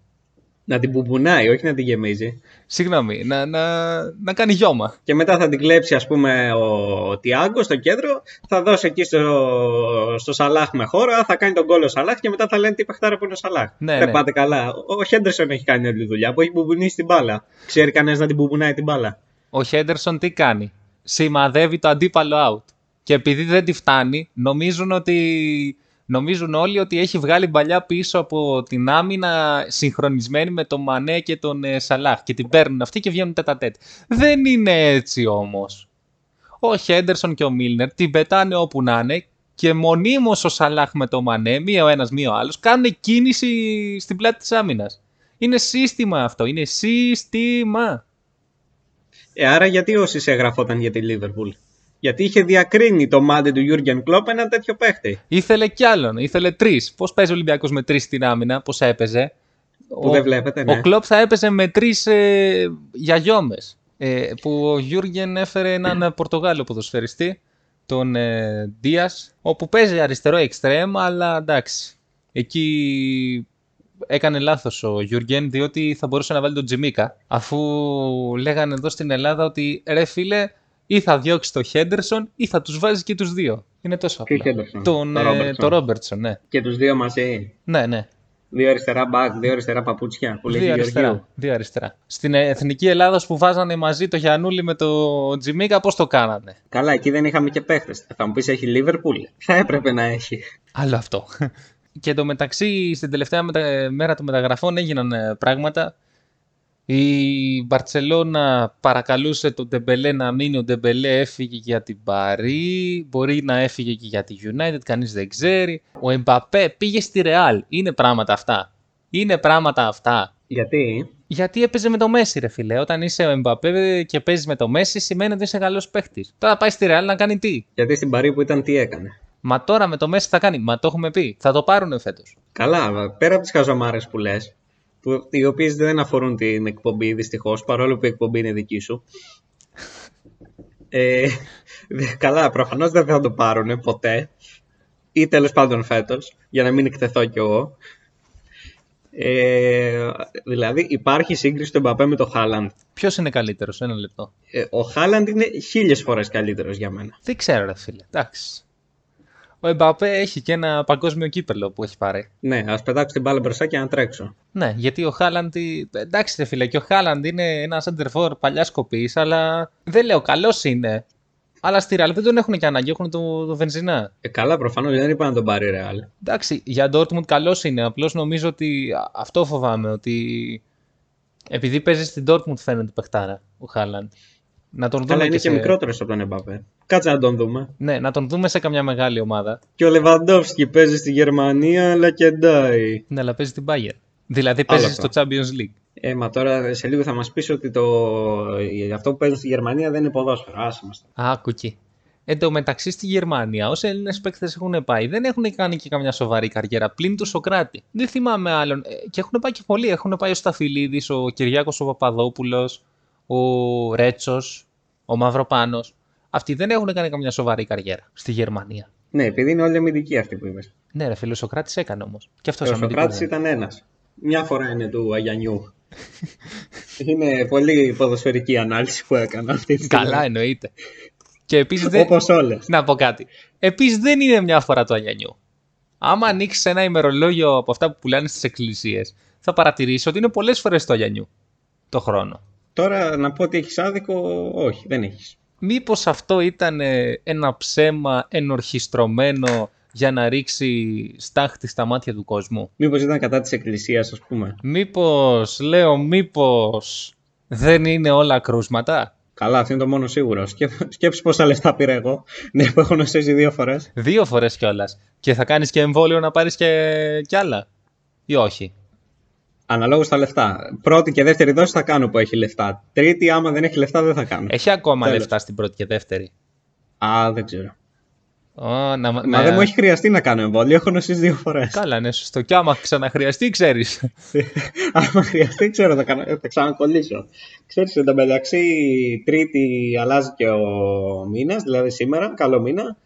Να την μπουμπουνάει, όχι να την γεμίζει. Συγγνώμη, να, να, να κάνει γιώμα. Και μετά θα την κλέψει, ας πούμε, ο Τιάγκο στο κέντρο, θα δώσει εκεί στο, στο Σαλάχ με χώρα, θα κάνει τον κόλλο Σαλάχ και μετά θα λένε τι παιχτάρα που είναι ο Σαλάχ. Ναι, Δεν ναι. πάτε καλά. Ο Χέντερσον έχει κάνει όλη τη δουλειά που έχει μπουμπουνίσει την μπάλα. Ξέρει κανένας να την μπουμπουνάει την μπάλα. Ο Χέντερσον τι κάνει; Σημαδεύει το αντίπαλο out. Και επειδή δεν τη φτάνει, νομίζουν ότι. Νομίζουν όλοι ότι έχει βγάλει μπαλιά πίσω από την άμυνα συγχρονισμένη με τον Μανέ και τον ε, Σαλάχ και την παίρνουν αυτοί και βγαίνουν τέτα τέτ. Δεν είναι έτσι όμως. Ο Χέντερσον και ο Μίλνερ την πετάνε όπου να είναι και μονίμως ο Σαλάχ με τον Μανέ, μία ο ένας μία ο άλλος, κάνουν κίνηση στην πλάτη της άμυνας. Είναι σύστημα αυτό, είναι σύστημα. Ε, άρα γιατί όσοι σε εγγραφόταν για τη Λίβερπουλ; Γιατί είχε διακρίνει το μάτι του Γιούργεν Κλόπ ένα τέτοιο παίχτη. Ήθελε κι άλλον, ήθελε τρεις. Πώς παίζει ο Ολυμπιακός με τρεις στην άμυνα, πώς έπαιζε; Που δεν βλέπετε, ναι. Ο Κλοπ θα έπαιζε με τρεις ε, γιαγιώμε. Ε, που ο Γιούργεν έφερε έναν *clears throat* Πορτογάλο ποδοσφαιριστή, τον ε, Δίας, όπου παίζει αριστερό εξτρέμ, αλλά εντάξει. Εκεί έκανε λάθος ο Γιούργεν, διότι θα μπορούσε να βάλει τον Τζιμίκα, αφού λέγανε εδώ στην Ελλάδα ότι ρε φίλε, ή θα διώξει το Χέντερσον ή θα τους βάζει και τους δύο. Είναι τόσο Ποιο απλά. Χέντερσον; Τον, Το ε, Ρόμπερτσον. το Ρόμπερτσον, ναι. Και τους δύο μαζί. Ναι, ναι. Δύο αριστερά μπακ, δύο αριστερά παπούτσια που λέει Δύο Γεωργίου. αριστερά. Δύο αριστερά. Στην εθνική Ελλάδα που βάζανε μαζί το Γιανούλη με το Τζιμίκα, πώς το κάνανε; Καλά, εκεί δεν είχαμε και παίχτες. Θα μου πεις έχει Λίβερπουλ; Θα έπρεπε να έχει. Άλλο αυτό. Και το μεταξύ, στην τελευταία μετα- μέρα των μεταγραφών έγιναν ε, πράγματα. Η Μπαρτσελώνα παρακαλούσε τον Ντεμπελέ να μείνει. Ο Ντεμπελέ έφυγε για την Παρί. Μπορεί να έφυγε και για τη United. Κανείς δεν ξέρει. Ο Εμπαπέ πήγε στη Ρεάλ. Είναι πράγματα αυτά. Είναι πράγματα αυτά. Γιατί; Γιατί έπαιζε με το Μέσι, ρε φίλε. Όταν είσαι ο Εμπαπέ και παίζεις με το Μέσι, σημαίνει ότι είσαι καλός παίχτης. Τώρα πάει στη Ρεάλ να κάνει τι; Γιατί στην Παρί που ήταν τι έκανε; Μα τώρα με το Μέση θα κάνει. Μα το έχουμε πει. Θα το πάρουν φέτος. Καλά, πέρα από τις χαζομάρες που λες, οι οποίες δεν αφορούν την εκπομπή δυστυχώς, παρόλο που η εκπομπή είναι δική σου. Ε, δε- καλά, προφανώς δεν θα το πάρουν ποτέ. Ή τέλος πάντων φέτος, για να μην εκτεθώ κι εγώ. Ε, δηλαδή, υπάρχει σύγκριση του Εμπαπέ με το Χάλαντ. Ποιος είναι καλύτερος, ένα λεπτό. Ε, ο Χάλαντ είναι χίλιες φορές καλύτερος για μένα. Δεν ξέρω, ρε φίλε. Εντάξει. Ο Εμπαπέ έχει και ένα παγκόσμιο κύπελο που έχει πάρει. Ναι, ας πετάξω την μπάλα μπροστά και να τρέξω. Ναι, γιατί ο Χάλαντ. Εντάξει, ρε φίλε, και ο Χάλαντ είναι ένα σέντερφορ παλιά κοπή, αλλά δεν λέω καλός είναι. Αλλά στη Ρεάλ δεν τον έχουν και ανάγκη, έχουν το, το βενζινά. Ε, καλά, προφανώς δεν είπα να τον πάρει ρεάλ. Εντάξει, για Dortmund καλός είναι. Απλώς νομίζω ότι α- αυτό φοβάμαι. Ότι επειδή παίζει στην Dortmund φαίνεται παιχτάρα ο Χάλαντ. Να τον δούμε Αλλά είναι και, και, σε... μικρότερος από τον Εμπαπέ. Κάτσε να τον δούμε. Ναι, να τον δούμε σε καμιά μεγάλη ομάδα. Και ο Λεβαντόφσκι παίζει στη Γερμανία, αλλά και ντάει. Ναι, αλλά παίζει την Bayern. Δηλαδή παίζει στο αυτό. Champions League. Ε, μα τώρα σε λίγο θα μας πεις ότι το... αυτό που παίζουν στη Γερμανία δεν είναι ποδόσφαιρο. Άσε μας. Α, άκου εκεί. Εν τω μεταξύ στη Γερμανία, όσοι Έλληνες παίκτες έχουν πάει, δεν έχουν κάνει και καμιά σοβαρή καριέρα πλην του Σοκράτη. Δεν θυμάμαι άλλον. Ε, Και έχουν πάει και πολλοί. Έχουν πάει ο Σταφυλίδης, ο Κυριάκος ο Παπαδόπουλος, ο Ρέτσος, ο Μαυροπάνος. Αυτοί δεν έχουν κάνει καμιά σοβαρή καριέρα στη Γερμανία. Ναι, επειδή είναι όλοι αμυντικοί αυτοί που είπε. Ναι, ρε φίλε, ο Σοκράτης έκανε όμως. Και αυτός Και ο Σοκράτης ήταν ένας. Μια φορά είναι του Αγιανιού. είναι πολύ ποδοσφαιρική ανάλυση που έκανα αυτή τη στιγμή. Καλά, εννοείται. Και επίσης δεν. Όπως όλες. Να πω κάτι. Επίσης δεν είναι μια φορά το Αγιανιού. Άμα ανοίξεις ένα ημερολόγιο από αυτά που πουλάνε στις εκκλησίες, θα παρατηρήσεις ότι είναι πολλές φορές το Αγιανιού το χρόνο. Τώρα να πω ότι έχεις άδικο, όχι, δεν έχεις. Μήπως αυτό ήταν ε, ένα ψέμα ενορχιστρωμένο για να ρίξει στάχτη στα μάτια του κόσμου; Μήπως ήταν κατά της Εκκλησίας, ας πούμε; Μήπως, λέω, μήπως δεν είναι όλα κρούσματα; Καλά, αυτό είναι το μόνο σίγουρο. Σκέψ- Σκέψου πόσα λεφτά πήρα εγώ. Ναι, που έχω νοσήσει δύο φορές. Δύο φορές κιόλας. Και θα κάνεις και εμβόλιο να πάρεις και, κι άλλα. Ή όχι; Αναλόγως στα λεφτά. Πρώτη και δεύτερη δόση θα κάνω που έχει λεφτά. Τρίτη, άμα δεν έχει λεφτά, δεν θα κάνω. Έχει ακόμα Τέλος. λεφτά στην πρώτη και δεύτερη; Α, δεν ξέρω. Ω, να, Μα να- δεν μου έχει χρειαστεί να κάνω εμβόλιο, έχω νοσήσει δύο φορές. Καλά, ναι, σωστό. Κι άμα ξαναχρειαστεί, ξέρεις. *laughs* άμα χρειαστεί, ξέρω, θα, κάνω, θα ξανακολλήσω. Ξέρεις, εν τω μεταξύ, Τρίτη αλλάζει και ο μήνας, δηλαδή σήμερα, καλό μήνα.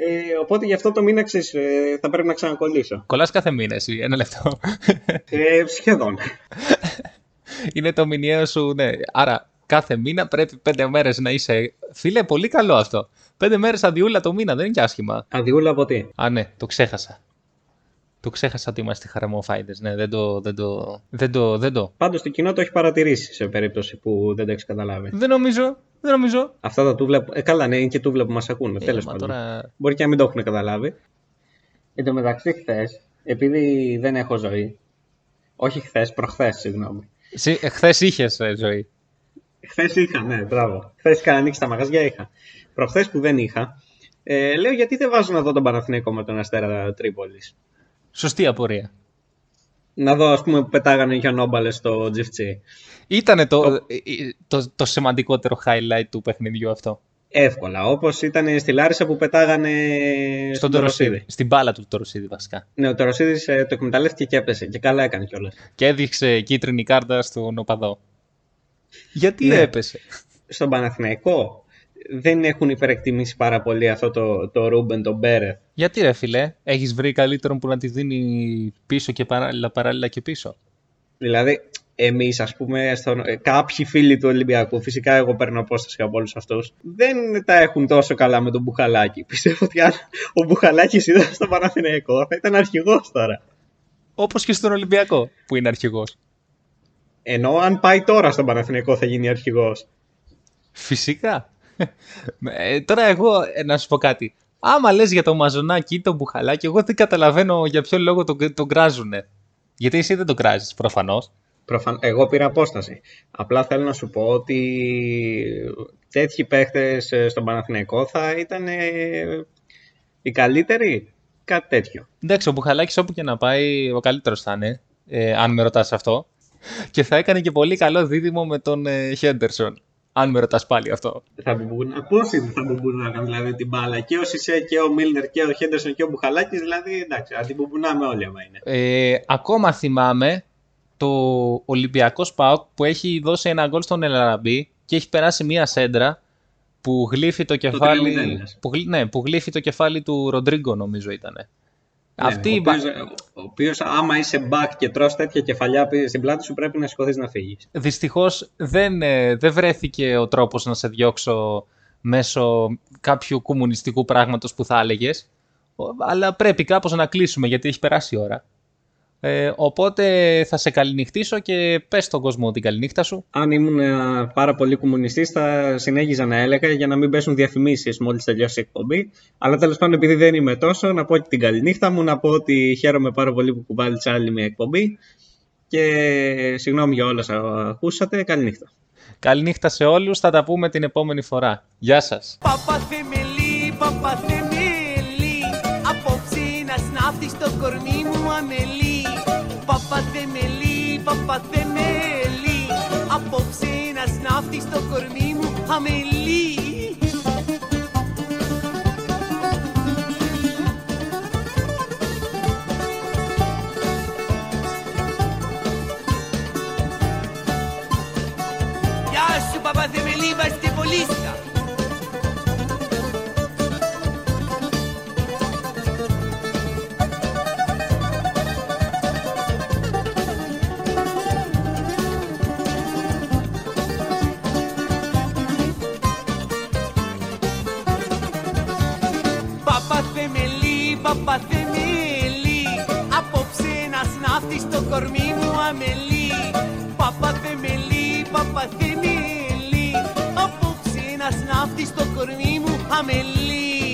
Ε, οπότε γι' αυτό το μήνα ξέρεις, ε, θα πρέπει να ξανακολλήσω. Κολλάς κάθε μήνα εσύ, ένα λεπτό. Ε, σχεδόν. Είναι το μηνιαίο σου, ναι. Άρα κάθε μήνα πρέπει πέντε μέρες να είσαι. Φίλε, πολύ καλό αυτό. Πέντε μέρες αδειούλα το μήνα, δεν είναι και άσχημα. Αδειούλα από τι; Α, ναι, το ξέχασα. Το ξέχασα ότι είμαστε χαραμοφάιντε. Ναι, δεν το. Δεν το. Δεν το. Δεν, το. Πάντως το κοινό το έχει παρατηρήσει σε περίπτωση που δεν το έχεις καταλάβει. δεν νομίζω. Δεν νομίζω. Αυτά τα του βλέπω. Ε, καλά, ναι, είναι και του βλέπω που μας ακούνε. Ε, Τέλος μα πάντων. τώρα- Μπορεί και να μην το έχουν καταλάβει. Εν τω μεταξύ, χθες, επειδή δεν έχω ζωή. Όχι χθες, προχθές, συγγνώμη. Χθες είχες ζωή. Χθες είχα, ναι, μπράβο. Χθες είχα ανοίξει τα μαγαζιά, είχα. Προχθές που δεν είχα, ε, λέω γιατί δεν βάζω να δω τον Παναθηναϊκό με τον Αστέρα Τρίπολης; Σωστή απορία. Να δω, ας πούμε, που πετάγανε γιονόμπαλε στο GFC. Ήτανε το, το... Το, το σημαντικότερο highlight του παιχνιδιού αυτό. Εύκολα. Όπως ήταν στη Λάρισα που πετάγανε Στον Τωροσίδη. Στην μπάλα του Τωροσίδη, βασικά. Ναι, ο Τωροσίδης το εκμεταλλεύτηκε και έπεσε. Και καλά έκανε κιόλας. Και έδειξε κίτρινη κάρτα στον οπαδό. Γιατί Ναι. έπεσε; Στον Παναθηναϊκό δεν έχουν υπερεκτιμήσει πάρα πολύ αυτό το, το Ρούμπεν, τον Μπέρεθ. Γιατί ρε φιλέ, έχεις βρει καλύτερον που να τη δίνει πίσω και παράλληλα, παράλληλα και πίσω; Δηλαδή, εμείς, ας πούμε, στον, ε, κάποιοι φίλοι του Ολυμπιακού, φυσικά εγώ παίρνω απόσταση από όλους αυτούς, δεν τα έχουν τόσο καλά με τον Μπουχαλάκη. *laughs* Πιστεύω ότι αν ο Μπουχαλάκης ήταν στο Παναθηναϊκό θα ήταν αρχηγός τώρα. Όπως και στον Ολυμπιακό που είναι αρχηγός. Ενώ αν πάει τώρα στον Παναθηναϊκό θα γίνει αρχηγός. Φυσικά. Ε, τώρα εγώ ε, να σου πω κάτι. Άμα λες για το μαζονάκι ή το μπουχαλάκι, εγώ δεν καταλαβαίνω για ποιο λόγο τον, τον κράζουνε. Γιατί εσύ δεν τον κράζεις προφανώς. Προφαν... Εγώ πήρα απόσταση. Απλά θέλω να σου πω ότι τέτοιοι παίχτες ε, στον Παναθηναϊκό θα ήταν ε, οι καλύτεροι. Κάτι τέτοιο. Εντάξει, ο Μπουχαλάκης όπου και να πάει, ο καλύτερος θα είναι, ε, αν με ρωτάς αυτό. Και θα έκανε και πολύ καλό δίδυμο με τον ε, Χέντερσον. Αν με ρωτάς πάλι αυτό. Θα μπουν, πόσοι θα μπουμπουνάγαν δηλαδή την μπάλα. Και ο Σισε και ο Μίλνερ και ο Χέντερσον και ο Μπουχαλάκης, δηλαδή εντάξει, θα την μπουμπουνάμε όλοι άμα είναι. Ε, ακόμα θυμάμαι το Ολυμπιακός ΣΠΑΟΚ που έχει δώσει ένα γκολ στον Ελαραμπή και έχει περάσει μία σέντρα που γλύφει το κεφάλι, 3-0 λες. που, γλύ- ναι, που γλύφει το κεφάλι του Ροντρίγκο νομίζω ήταν. Αυτή Ναι, η ο μπα- οποίος, ο οποίος άμα είσαι back και τρως τέτοια κεφαλιά στην πλάτη σου πρέπει να σηκωθείς να φύγεις. δυστυχώς δεν, ε, δεν βρέθηκε ο τρόπος να σε διώξω μέσω κάποιου κομμουνιστικού πράγματος που θα έλεγες. Αλλά πρέπει κάπως να κλείσουμε γιατί έχει περάσει η ώρα. Ε, οπότε θα σε καληνυχτήσω και πες στον κόσμο την καληνύχτα σου. Αν ήμουν ε, πάρα πολύ κομμουνιστής θα συνέχιζα να έλεγα για να μην πέσουν διαφημίσεις μόλις τελειώσει η εκπομπή. Αλλά τέλος πάντων επειδή δεν είμαι τόσο να πω και την καληνύχτα μου, να πω ότι χαίρομαι πάρα πολύ που κουβάλισα άλλη μια εκπομπή και συγγνώμη για όλα όσα ακούσατε. Καληνύχτα. Καληνύχτα σε όλους, θα τα πούμε την επόμενη φορά. Γεια σας. Παπαθεμελή, παπαθεμελή Απόψε να σνάφτεις στο κορμί μου αμελή Παπαθεμελή, παπαθεμελή Απόψε να σνάφτει στο κορμί μου αμελή. Γεια σου παπαθεμελή βαστιβολίστα Παπαθεμελή, παπαθεμελή Απόψε να σνάφτει στο κορμί μου αμελή. Παπαθεμελή, παπαθεμελή Απόψε να σνάφτει στο κορμί μου αμελή